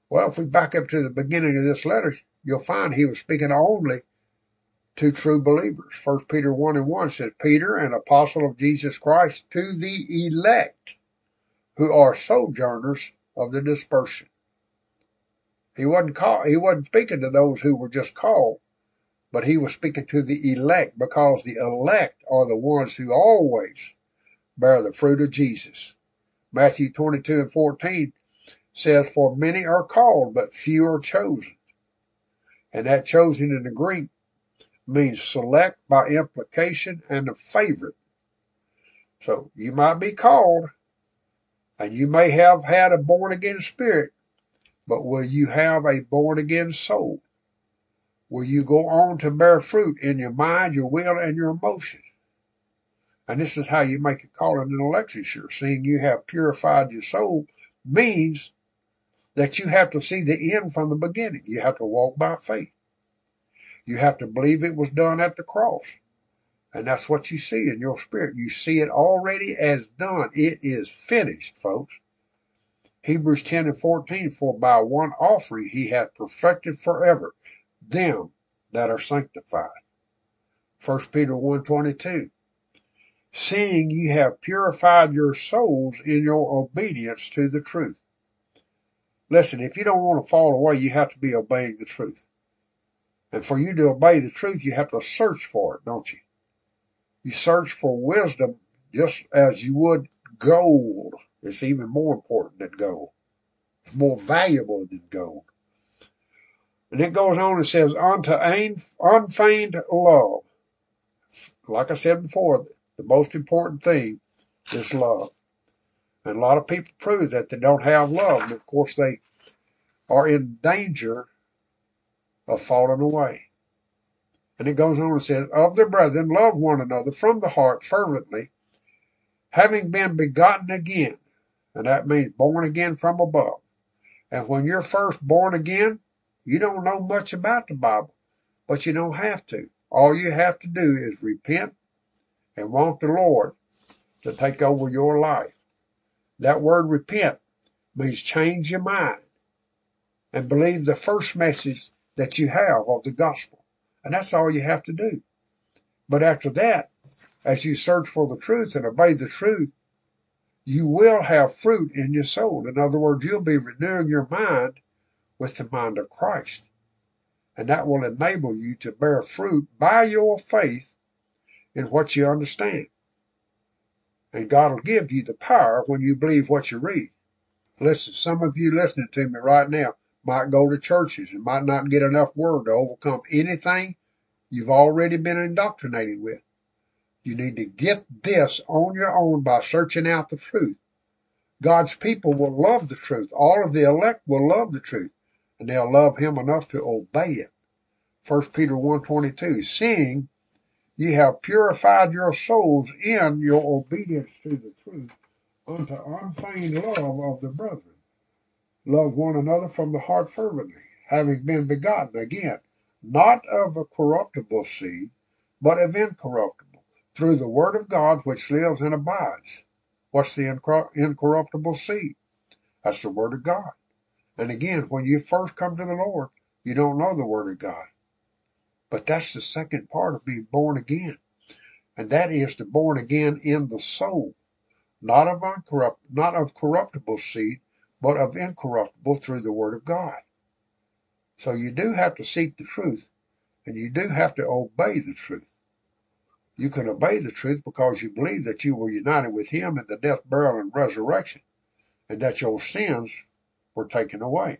Well, if we back up to the beginning of this letter, you'll find he was speaking only to true believers. First Peter 1 and 1 says, Peter, an apostle of Jesus Christ, to the elect who are sojourners of the dispersion. He wasn't he wasn't speaking to those who were just called, but he was speaking to the elect because the elect are the ones who always bear the fruit of Jesus. Matthew 22 and 14 says, For many are called, but few are chosen. And that chosen in the Greek means select by implication and a favorite. So you might be called, and you may have had a born again spirit, but will you have a born again soul? Will you go on to bear fruit in your mind, your will, and your emotions? And this is how you make a calling and election sure. Seeing you have purified your soul means that you have to see the end from the beginning. You have to walk by faith. You have to believe it was done at the cross. And that's what you see in your spirit. You see it already as done. It is finished, folks. Hebrews 10 and 14, for by one offering he hath perfected forever them that are sanctified. 1 Peter 1 22 seeing ye have purified your souls in your obedience to the truth. Listen, if you don't want to fall away, you have to be obeying the truth. And for you to obey the truth, you have to search for it, don't you? You search for wisdom just as you would gold. It's even more important than gold. It's more valuable than gold. And it goes on and says, unto unfeigned love. Like I said before, the most important thing is love. And a lot of people prove that they don't have love. And of course, they are in danger of falling away. And it goes on and says, Of the brethren, love one another from the heart fervently, having been begotten again. And that means born again from above. And when you're first born again, you don't know much about the Bible, but you don't have to. All you have to do is repent and want the Lord to take over your life. That word repent means change your mind and believe the first message that you have of the gospel. And that's all you have to do. But after that, as you search for the truth and obey the truth, you will have fruit in your soul. In other words, you'll be renewing your mind with the mind of Christ. And that will enable you to bear fruit by your faith in what you understand. And God will give you the power when you believe what you read. Listen, some of you listening to me right now might go to churches and might not get enough word to overcome anything you've already been indoctrinated with. You need to get this on your own by searching out the truth. God's people will love the truth. All of the elect will love the truth, and they'll love him enough to obey it. 1 Peter 1.22, seeing ye have purified your souls in your obedience to the truth unto unfeigned love of the brethren. Love one another from the heart fervently, having been begotten again, not of a corruptible seed, but of incorruptible, through the word of God which lives and abides. What's the incorruptible seed? That's the word of God. And again, when you first come to the Lord, you don't know the word of God. But that's the second part of being born again. And that is to born again in the soul, not of uncorrupt, not of corruptible seed, but of incorruptible through the Word of God. So you do have to seek the truth, and you do have to obey the truth. You can obey the truth because you believe that you were united with Him in the death, burial, and resurrection, and that your sins were taken away.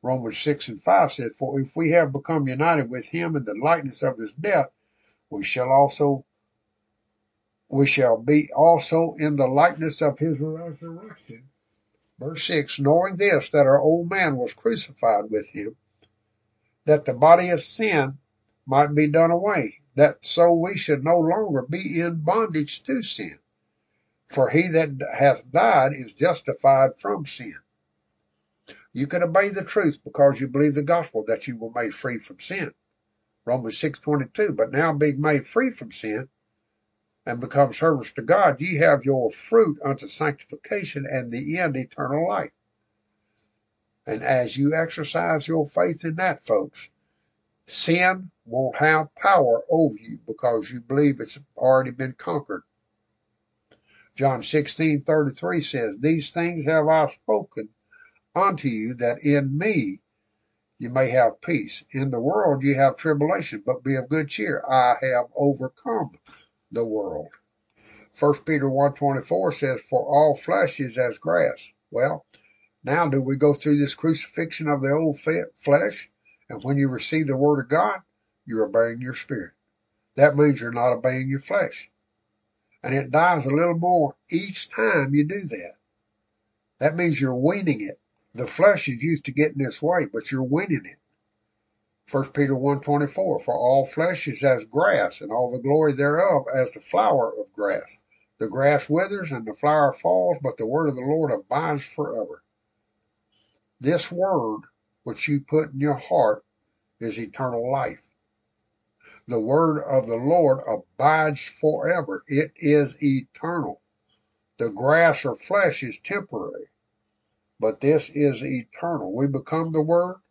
Romans 6 and 5 said, For if we have become united with Him in the likeness of His death, we shall also we shall be also in the likeness of his resurrection Verse 6 Knowing this, that our old man was crucified with him, that the body of sin might be done away, that so we should no longer be in bondage to sin. For he that hath died is justified from sin. You can obey the truth because you believe the gospel that you were made free from sin. Romans 6.22, but now being made free from sin, and become servants to God, ye have your fruit unto sanctification and the end eternal life. And as you exercise your faith in that, folks, sin won't have power over you because you believe it's already been conquered. John sixteen thirty three says, These things have I spoken unto you that in me you may have peace. In the world you have tribulation, but be of good cheer. I have overcome the world. 1 Peter 1.24 says, For all flesh is as grass. Well, now do we go through this crucifixion of the old flesh? And when you receive the word of God, you're obeying your spirit. That means you're not obeying your flesh. And it dies a little more each time you do that. That means you're weaning it. The flesh is used to getting this way, but you're winning it. 1 Peter 1.24, For all flesh is as grass, and all the glory thereof as the flower of grass. The grass withers and the flower falls, but the word of the Lord abides forever. This word which you put in your heart is eternal life. The word of the Lord abides forever. It is eternal. The grass or flesh is temporary, but this is eternal. We become the word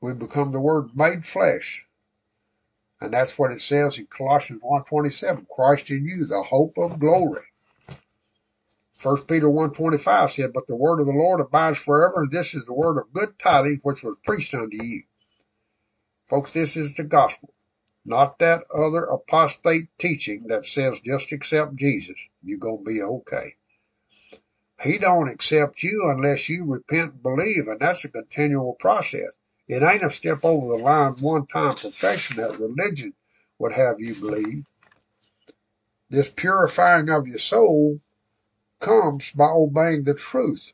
we become the Word made flesh. And that's what it says in Colossians 1.27, Christ in you, the hope of glory. First Peter 1.25 said, But the word of the Lord abides forever, and this is the word of good tidings which was preached unto you. Folks, this is the gospel, not that other apostate teaching that says just accept Jesus. You're going to be okay. He don't accept you unless you repent and believe, and that's a continual process. It ain't a step over the line one time profession that religion would have you believe. This purifying of your soul comes by obeying the truth.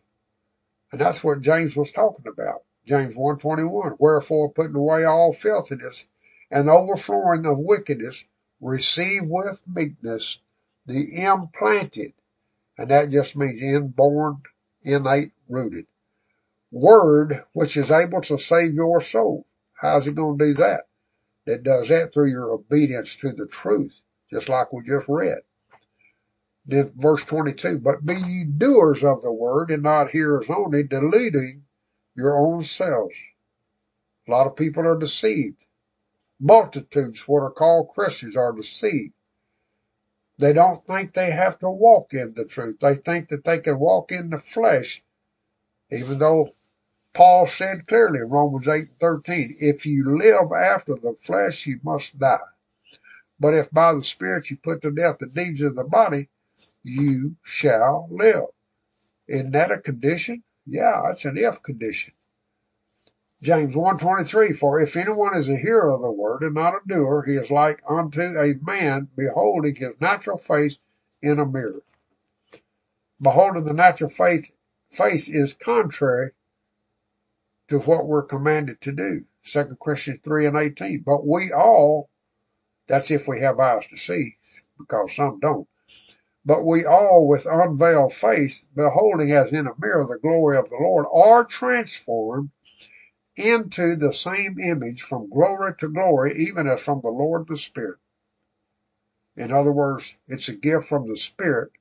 And that's what James was talking about. James 121. Wherefore putting away all filthiness and overflowing of wickedness, receive with meekness the implanted and that just means inborn, innate, rooted. Word, which is able to save your soul. How's he going to do that? That does that through your obedience to the truth, just like we just read. Then verse 22, but be ye doers of the word and not hearers only, deluding your own selves. A lot of people are deceived. Multitudes, what are called Christians, are deceived. They don't think they have to walk in the truth. They think that they can walk in the flesh, even though Paul said clearly Romans 8 13, if you live after the flesh, you must die. But if by the Spirit you put to death the deeds of the body, you shall live. Isn't that a condition? Yeah, it's an if condition. James 1.23, For if anyone is a hearer of the word and not a doer, he is like unto a man beholding his natural face in a mirror. Beholding the natural face, face is contrary to what we're commanded to do. 2 Corinthians 3 and 18. But we all, that's if we have eyes to see, because some don't. But we all with unveiled face, beholding as in a mirror the glory of the Lord, are transformed into the same image from glory to glory, even as from the Lord the Spirit. In other words, it's a gift from the Spirit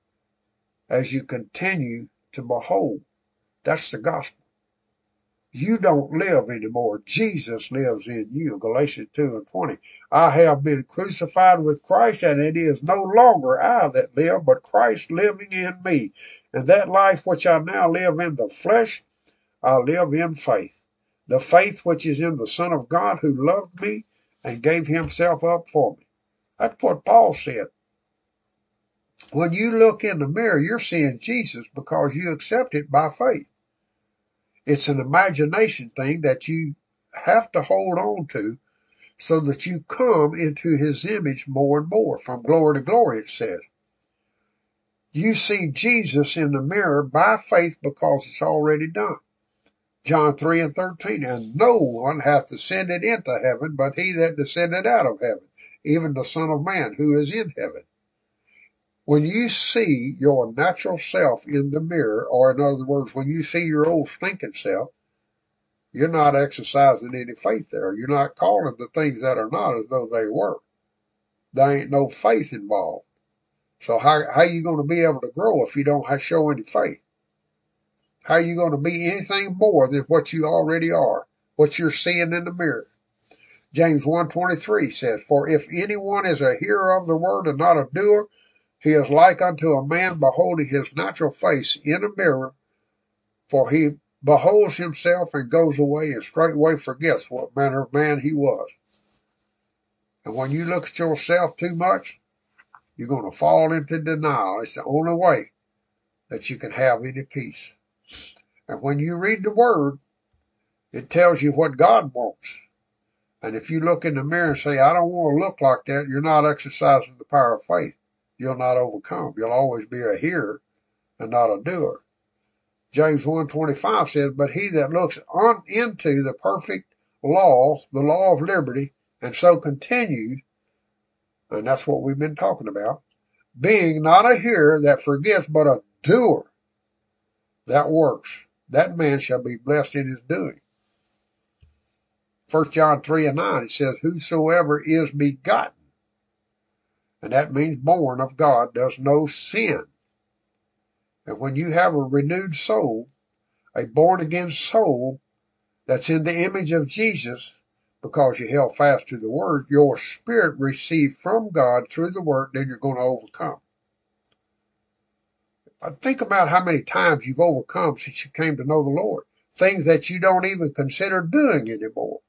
as you continue to behold. That's the gospel. You don't live anymore. Jesus lives in you. Galatians 2 and 20. I have been crucified with Christ and it is no longer I that live, but Christ living in me. And that life which I now live in the flesh, I live in faith the faith which is in the Son of God who loved me and gave himself up for me. That's what Paul said. When you look in the mirror, you're seeing Jesus because you accept it by faith. It's an imagination thing that you have to hold on to so that you come into his image more and more from glory to glory, it says. You see Jesus in the mirror by faith because it's already done. John 3 and 13. And no one hath ascended into heaven but he that descended out of heaven, even the Son of Man who is in heaven. When you see your natural self in the mirror, or in other words, when you see your old stinking self, you're not exercising any faith there. You're not calling the things that are not as though they were. There ain't no faith involved. So how, how you going to be able to grow if you don't show any faith? How are you going to be anything more than what you already are, what you're seeing in the mirror? James 1.23 says, For if anyone is a hearer of the word and not a doer, he is like unto a man beholding his natural face in a mirror, for he beholds himself and goes away and straightway forgets what manner of man he was. And when you look at yourself too much, you're going to fall into denial. It's the only way that you can have any peace. And when you read the word, it tells you what God wants. And if you look in the mirror and say, I don't want to look like that, you're not exercising the power of faith. You'll not overcome. You'll always be a hearer and not a doer. James 1.25 says, But he that looks on into the perfect law, the law of liberty, and so continued, and that's what we've been talking about, being not a hearer that forgets, but a doer that works that man shall be blessed in his doing. First John 3 and 9, it says, Whosoever is begotten, and that means born of God, does no sin. And when you have a renewed soul, a born again soul that's in the image of Jesus, because you held fast to the word, your spirit received from God through the word, then you're going to overcome. Think about how many times you've overcome since you came to know the Lord. Things that you don't even consider doing anymore.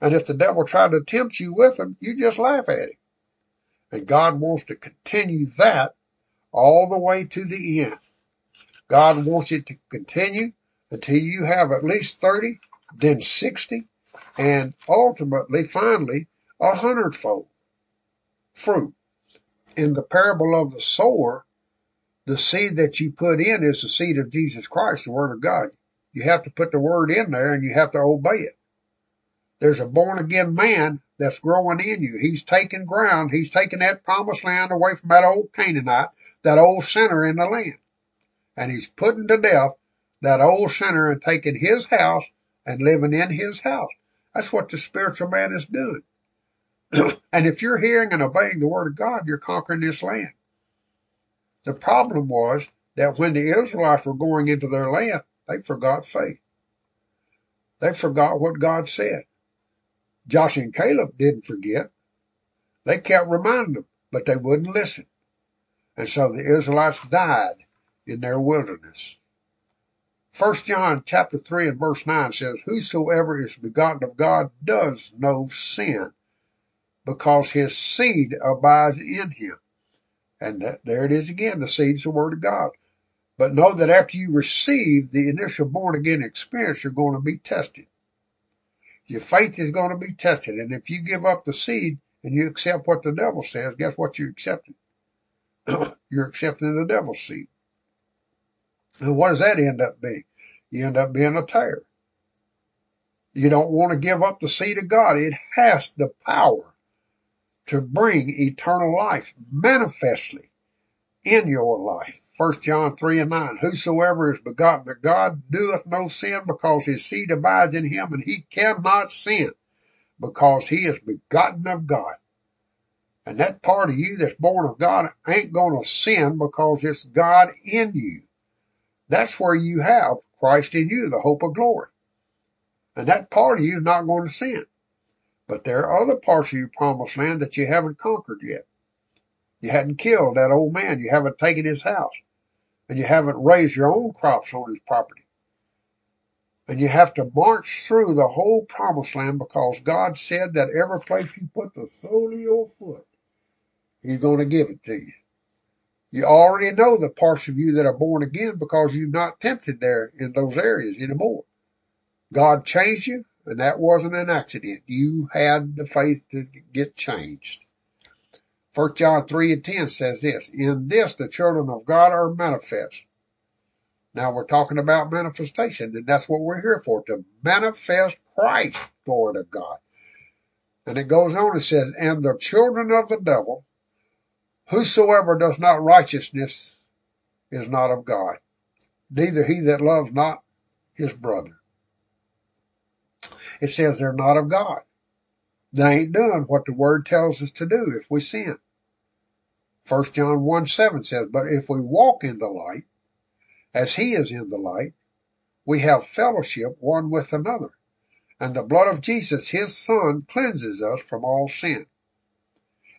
And if the devil tried to tempt you with them, you just laugh at him. And God wants to continue that all the way to the end. God wants it to continue until you have at least 30, then 60, and ultimately, finally, a hundredfold fruit. In the parable of the sower, the seed that you put in is the seed of Jesus Christ, the Word of God. You have to put the Word in there and you have to obey it. There's a born again man that's growing in you. He's taking ground. He's taking that promised land away from that old Canaanite, that old sinner in the land. And he's putting to death that old sinner and taking his house and living in his house. That's what the spiritual man is doing. and if you're hearing and obeying the word of God, you're conquering this land. The problem was that when the Israelites were going into their land, they forgot faith. They forgot what God said. Joshua and Caleb didn't forget. They kept reminding them, but they wouldn't listen. And so the Israelites died in their wilderness. First John chapter three and verse nine says, Whosoever is begotten of God does no sin, because his seed abides in him. And that, there it is again, the seed is the word of God. But know that after you receive the initial born again experience, you're going to be tested. Your faith is going to be tested. And if you give up the seed and you accept what the devil says, guess what you're accepting? you're accepting the devil's seed. And what does that end up being? You end up being a tare. You don't want to give up the seed of God. It has the power to bring eternal life manifestly in your life. First John 3 and 9. Whosoever is begotten of God doeth no sin because his seed abides in him and he cannot sin because he is begotten of God. And that part of you that's born of God ain't going to sin because it's God in you. That's where you have Christ in you, the hope of glory. And that part of you is not going to sin. But there are other parts of your promised land that you haven't conquered yet. You hadn't killed that old man. You haven't taken his house. And you haven't raised your own crops on his property. And you have to march through the whole promised land because God said that every place you put the sole of your foot, He's going to give it to you. You already know the parts of you that are born again because you're not tempted there in those areas anymore. God changed you, and that wasn't an accident. You had the faith to get changed. First John 3 and 10 says this, In this the children of God are manifest. Now we're talking about manifestation, and that's what we're here for, to manifest Christ, glory to God. And it goes on and says, And the children of the devil, whosoever does not righteousness is not of God, neither he that loves not his brother. It says they're not of God. They ain't doing what the word tells us to do if we sin. First John 1 7 says, But if we walk in the light, as he is in the light, we have fellowship one with another. And the blood of Jesus, his son, cleanses us from all sin.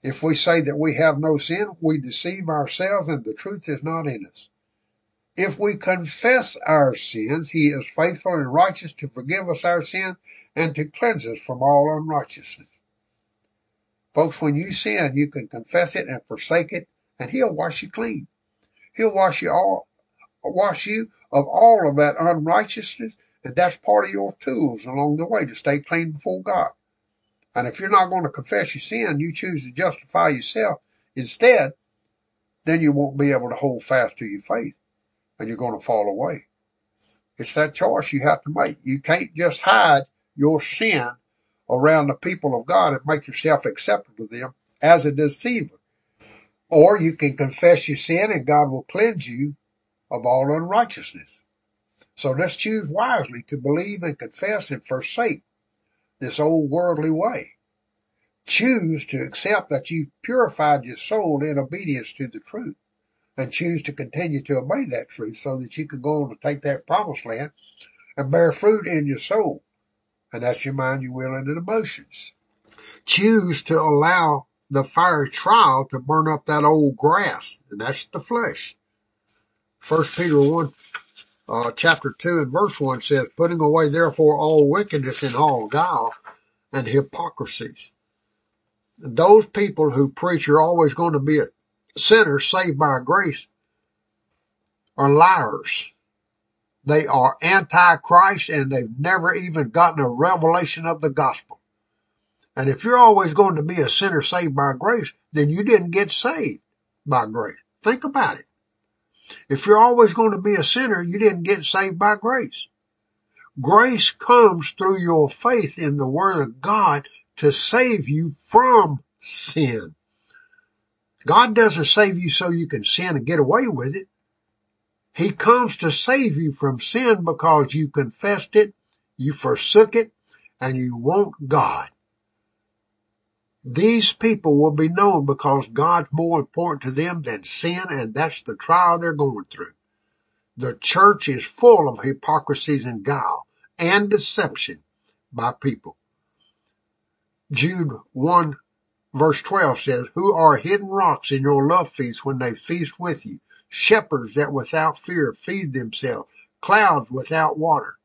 If we say that we have no sin, we deceive ourselves and the truth is not in us. If we confess our sins, he is faithful and righteous to forgive us our sins and to cleanse us from all unrighteousness. Folks, when you sin, you can confess it and forsake it, and he'll wash you clean. He'll wash you all, wash you of all of that unrighteousness, and that's part of your tools along the way to stay clean before God. And if you're not going to confess your sin, you choose to justify yourself instead, then you won't be able to hold fast to your faith and you're going to fall away. It's that choice you have to make. You can't just hide your sin around the people of God and make yourself acceptable to them as a deceiver. Or you can confess your sin and God will cleanse you of all unrighteousness. So let's choose wisely to believe and confess and forsake this old worldly way. Choose to accept that you've purified your soul in obedience to the truth and choose to continue to obey that truth so that you can go on to take that promised land and bear fruit in your soul And that's your mind, your will, and your emotions. Choose to allow the fiery trial to burn up that old grass, and that's the flesh. First Peter 1, uh, chapter 2 and verse 1 says, putting away therefore all wickedness and all guile and hypocrisies. Those people who preach you're always going to be a sinner saved by grace are liars. They are antichrist and they've never even gotten a revelation of the gospel. And if you're always going to be a sinner saved by grace, then you didn't get saved by grace. Think about it. If you're always going to be a sinner, you didn't get saved by grace. Grace comes through your faith in the Word of God to save you from sin. God doesn't save you so you can sin and get away with it. He comes to save you from sin because you confessed it, you forsook it, and you want God. These people will be known because God's more important to them than sin, and that's the trial they're going through. The church is full of hypocrisies and guile and deception by people. Jude 1 verse 12 says, Who are hidden rocks in your love feast when they feast with you, shepherds that without fear feed themselves, clouds without water,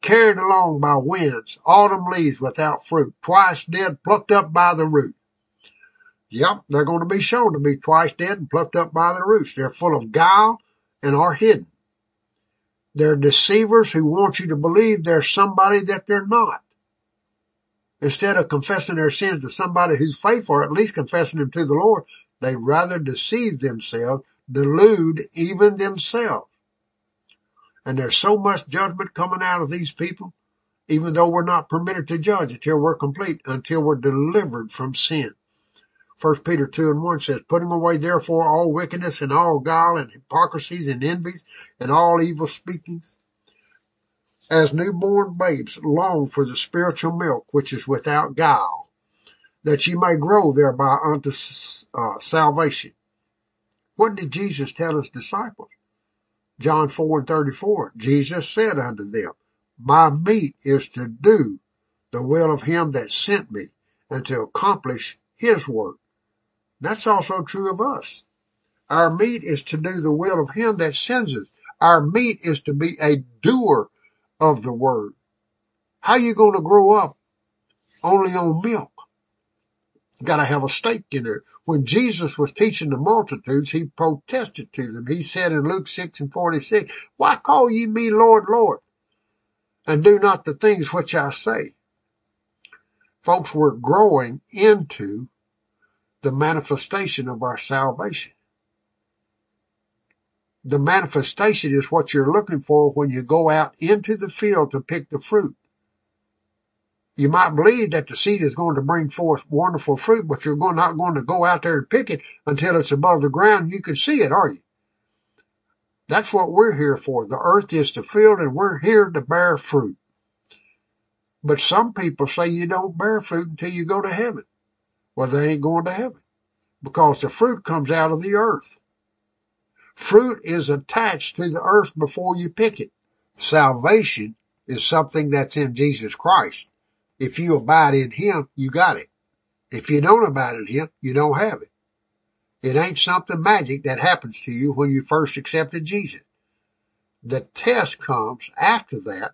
carried along by winds, autumn leaves without fruit, twice dead, plucked up by the root. Yep, they're going to be shown to be twice dead and plucked up by the roots. They're full of guile and are hidden. They're deceivers who want you to believe they're somebody that they're not. Instead of confessing their sins to somebody who's faithful, or at least confessing them to the Lord, they rather deceive themselves, delude even themselves. And there's so much judgment coming out of these people, even though we're not permitted to judge until we're complete, until we're delivered from sin. First Peter 2 and 1 says, putting away therefore all wickedness and all guile and hypocrisies and envies and all evil speakings, as newborn babes long for the spiritual milk which is without guile, that ye may grow thereby unto uh, salvation. What did Jesus tell his disciples? John 4 and 34, Jesus said unto them, My meat is to do the will of him that sent me and to accomplish his work. That's also true of us. Our meat is to do the will of him that sends us. Our meat is to be a doer of the word. How you going to grow up only on milk? Got to have a steak in there. When Jesus was teaching the multitudes, he protested to them. He said in Luke 6 and 46, Why call ye me Lord, Lord, and do not the things which I say? Folks, we're growing into the manifestation of our salvation. The manifestation is what you're looking for when you go out into the field to pick the fruit. You might believe that the seed is going to bring forth wonderful fruit, but you're not going to go out there and pick it until it's above the ground. You can see it, are you? That's what we're here for. The earth is the field and we're here to bear fruit. But some people say you don't bear fruit until you go to heaven. Well, they ain't going to heaven because the fruit comes out of the earth. Fruit is attached to the earth before you pick it. Salvation is something that's in Jesus Christ. If you abide in Him, you got it. If you don't abide in Him, you don't have it. It ain't something magic that happens to you when you first accepted Jesus. The test comes after that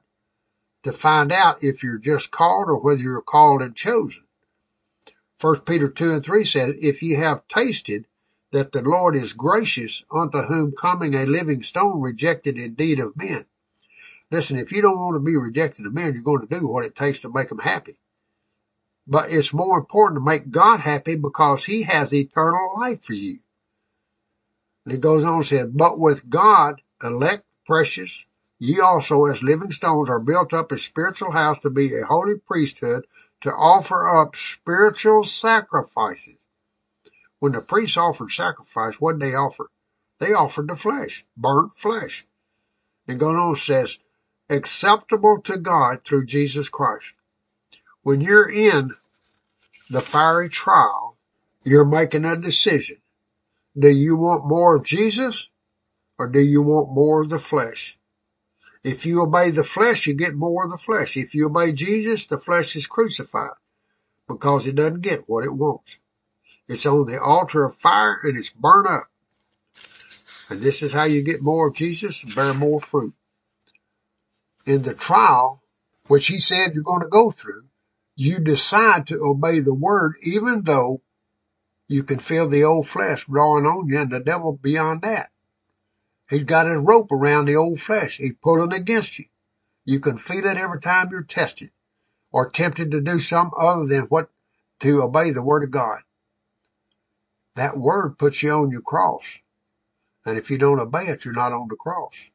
to find out if you're just called or whether you're called and chosen. First Peter 2 and 3 said, if ye have tasted that the Lord is gracious unto whom coming a living stone rejected indeed of men, Listen, if you don't want to be rejected of men, you're going to do what it takes to make them happy. But it's more important to make God happy because he has eternal life for you. And he goes on and says, but with God, elect, precious, ye also as living stones are built up a spiritual house to be a holy priesthood to offer up spiritual sacrifices. When the priests offered sacrifice, what did they offer? They offered the flesh, burnt flesh. And going on says, acceptable to God through Jesus Christ. When you're in the fiery trial, you're making a decision. Do you want more of Jesus or do you want more of the flesh? If you obey the flesh, you get more of the flesh. If you obey Jesus, the flesh is crucified because it doesn't get what it wants. It's on the altar of fire and it's burnt up. And this is how you get more of Jesus and bear more fruit. In the trial, which he said you're going to go through, you decide to obey the word even though you can feel the old flesh drawing on you and the devil beyond that. He's got his rope around the old flesh. He's pulling against you. You can feel it every time you're tested or tempted to do something other than what to obey the word of God. That word puts you on your cross. And if you don't obey it, you're not on the cross.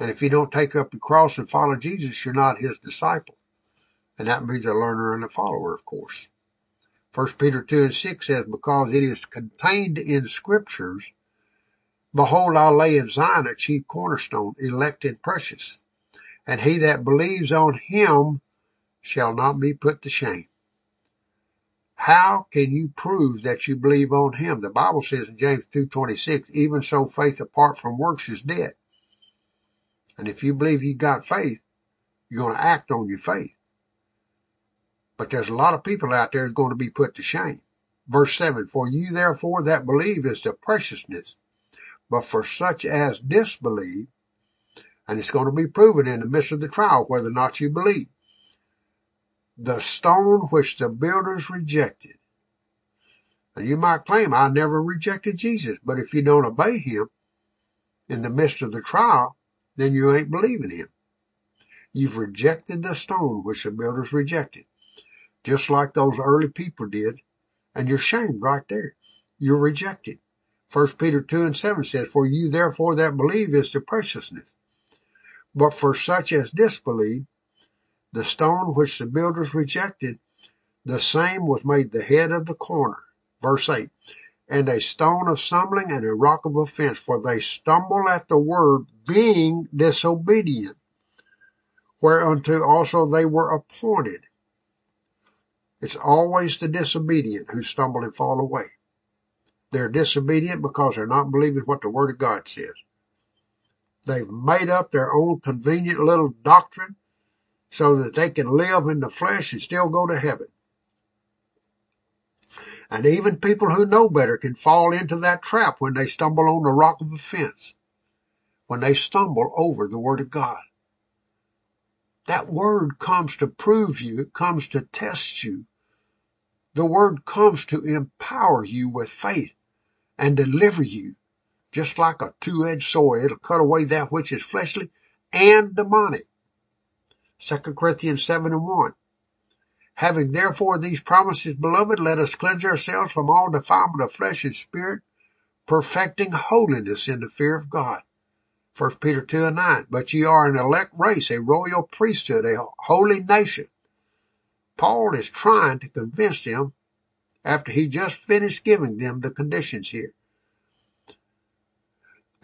And if you don't take up your cross and follow Jesus, you're not his disciple. And that means a learner and a follower, of course. First Peter 2 and 6 says, because it is contained in scriptures, behold, I lay in Zion a chief cornerstone, elect and precious. And he that believes on him shall not be put to shame. How can you prove that you believe on him? The Bible says in James 2.26, even so faith apart from works is dead. And if you believe you got faith, you're going to act on your faith. But there's a lot of people out there who's going to be put to shame. Verse 7, For you therefore that believe is the preciousness, but for such as disbelieve, and it's going to be proven in the midst of the trial whether or not you believe the stone which the builders rejected. And you might claim, I never rejected Jesus, but if you don't obey him in the midst of the trial, then you ain't believing him. You've rejected the stone which the builders rejected, just like those early people did, and you're shamed right there. You're rejected. First Peter 2 and 7 says, For you therefore that believe is the preciousness. But for such as disbelieve, the stone which the builders rejected, the same was made the head of the corner. Verse 8. And a stone of stumbling and a rock of offense, for they stumble at the word, being disobedient, whereunto also they were appointed. It's always the disobedient who stumble and fall away. They're disobedient because they're not believing what the Word of God says. They've made up their own convenient little doctrine so that they can live in the flesh and still go to heaven. And even people who know better can fall into that trap when they stumble on the rock of offense, when they stumble over the Word of God. That Word comes to prove you, it comes to test you. The Word comes to empower you with faith and deliver you, just like a two-edged sword. It'll cut away that which is fleshly and demonic. 2 Corinthians 7 and 1. Having therefore these promises, beloved, let us cleanse ourselves from all defilement of flesh and spirit, perfecting holiness in the fear of God. 1 Peter 2 and 9. But ye are an elect race, a royal priesthood, a holy nation. Paul is trying to convince them after he just finished giving them the conditions here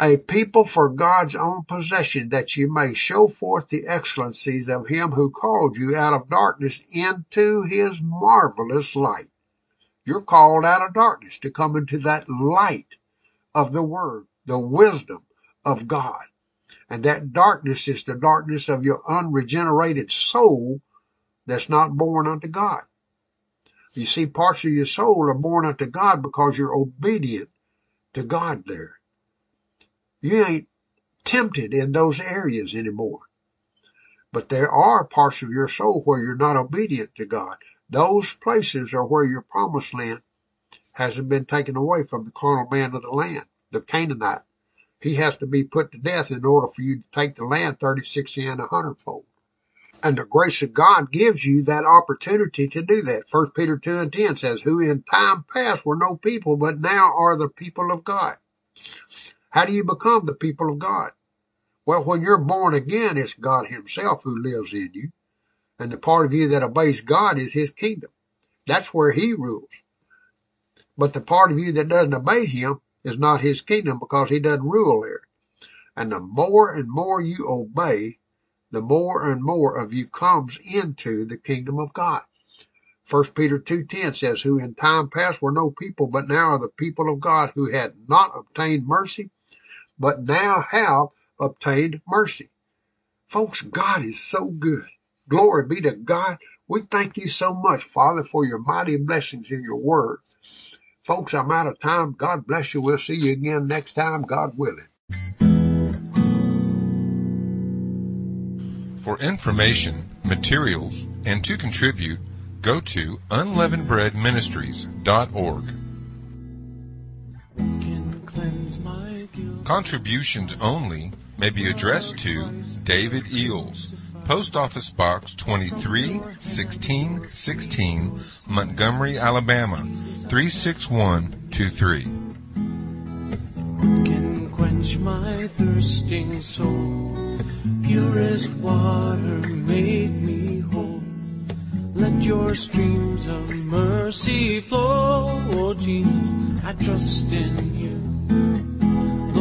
a people for God's own possession, that you may show forth the excellencies of him who called you out of darkness into his marvelous light. You're called out of darkness to come into that light of the word, the wisdom of God. And that darkness is the darkness of your unregenerated soul that's not born unto God. You see, parts of your soul are born unto God because you're obedient to God there. You ain't tempted in those areas anymore. But there are parts of your soul where you're not obedient to God. Those places are where your promised land hasn't been taken away from the carnal man of the land, the Canaanite. He has to be put to death in order for you to take the land 30, 60, and a hundredfold. And the grace of God gives you that opportunity to do that. First Peter 2 and 10 says, who in time past were no people, but now are the people of God. How do you become the people of God? Well, when you're born again, it's God himself who lives in you. And the part of you that obeys God is his kingdom. That's where he rules. But the part of you that doesn't obey him is not his kingdom because he doesn't rule there. And the more and more you obey, the more and more of you comes into the kingdom of God. First Peter 2.10 says, who in time past were no people, but now are the people of God who had not obtained mercy, but now have obtained mercy. Folks, God is so good. Glory be to God. We thank you so much, Father, for your mighty blessings in your word. Folks, I'm out of time. God bless you. We'll see you again next time, God willing. For information, materials, and to contribute, go to unleavenedbreadministries.org. Contributions only may be addressed to David Eells, Post Office Box 231616, Montgomery, Alabama 36123. can quench my thirsting soul. Purest water make me whole. Let your streams of mercy flow. Oh Jesus, I trust in you.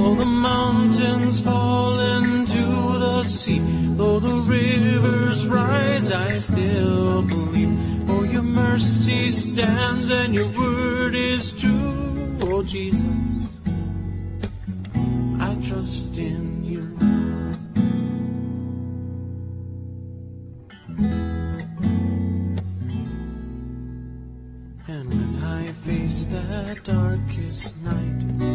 Though the mountains fall into the sea, though the rivers rise, I still believe. Oh, your mercy stands and your word is true. Oh, Jesus, I trust in you. And when I face that darkest night,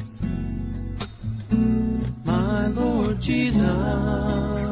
My Lord Jesus.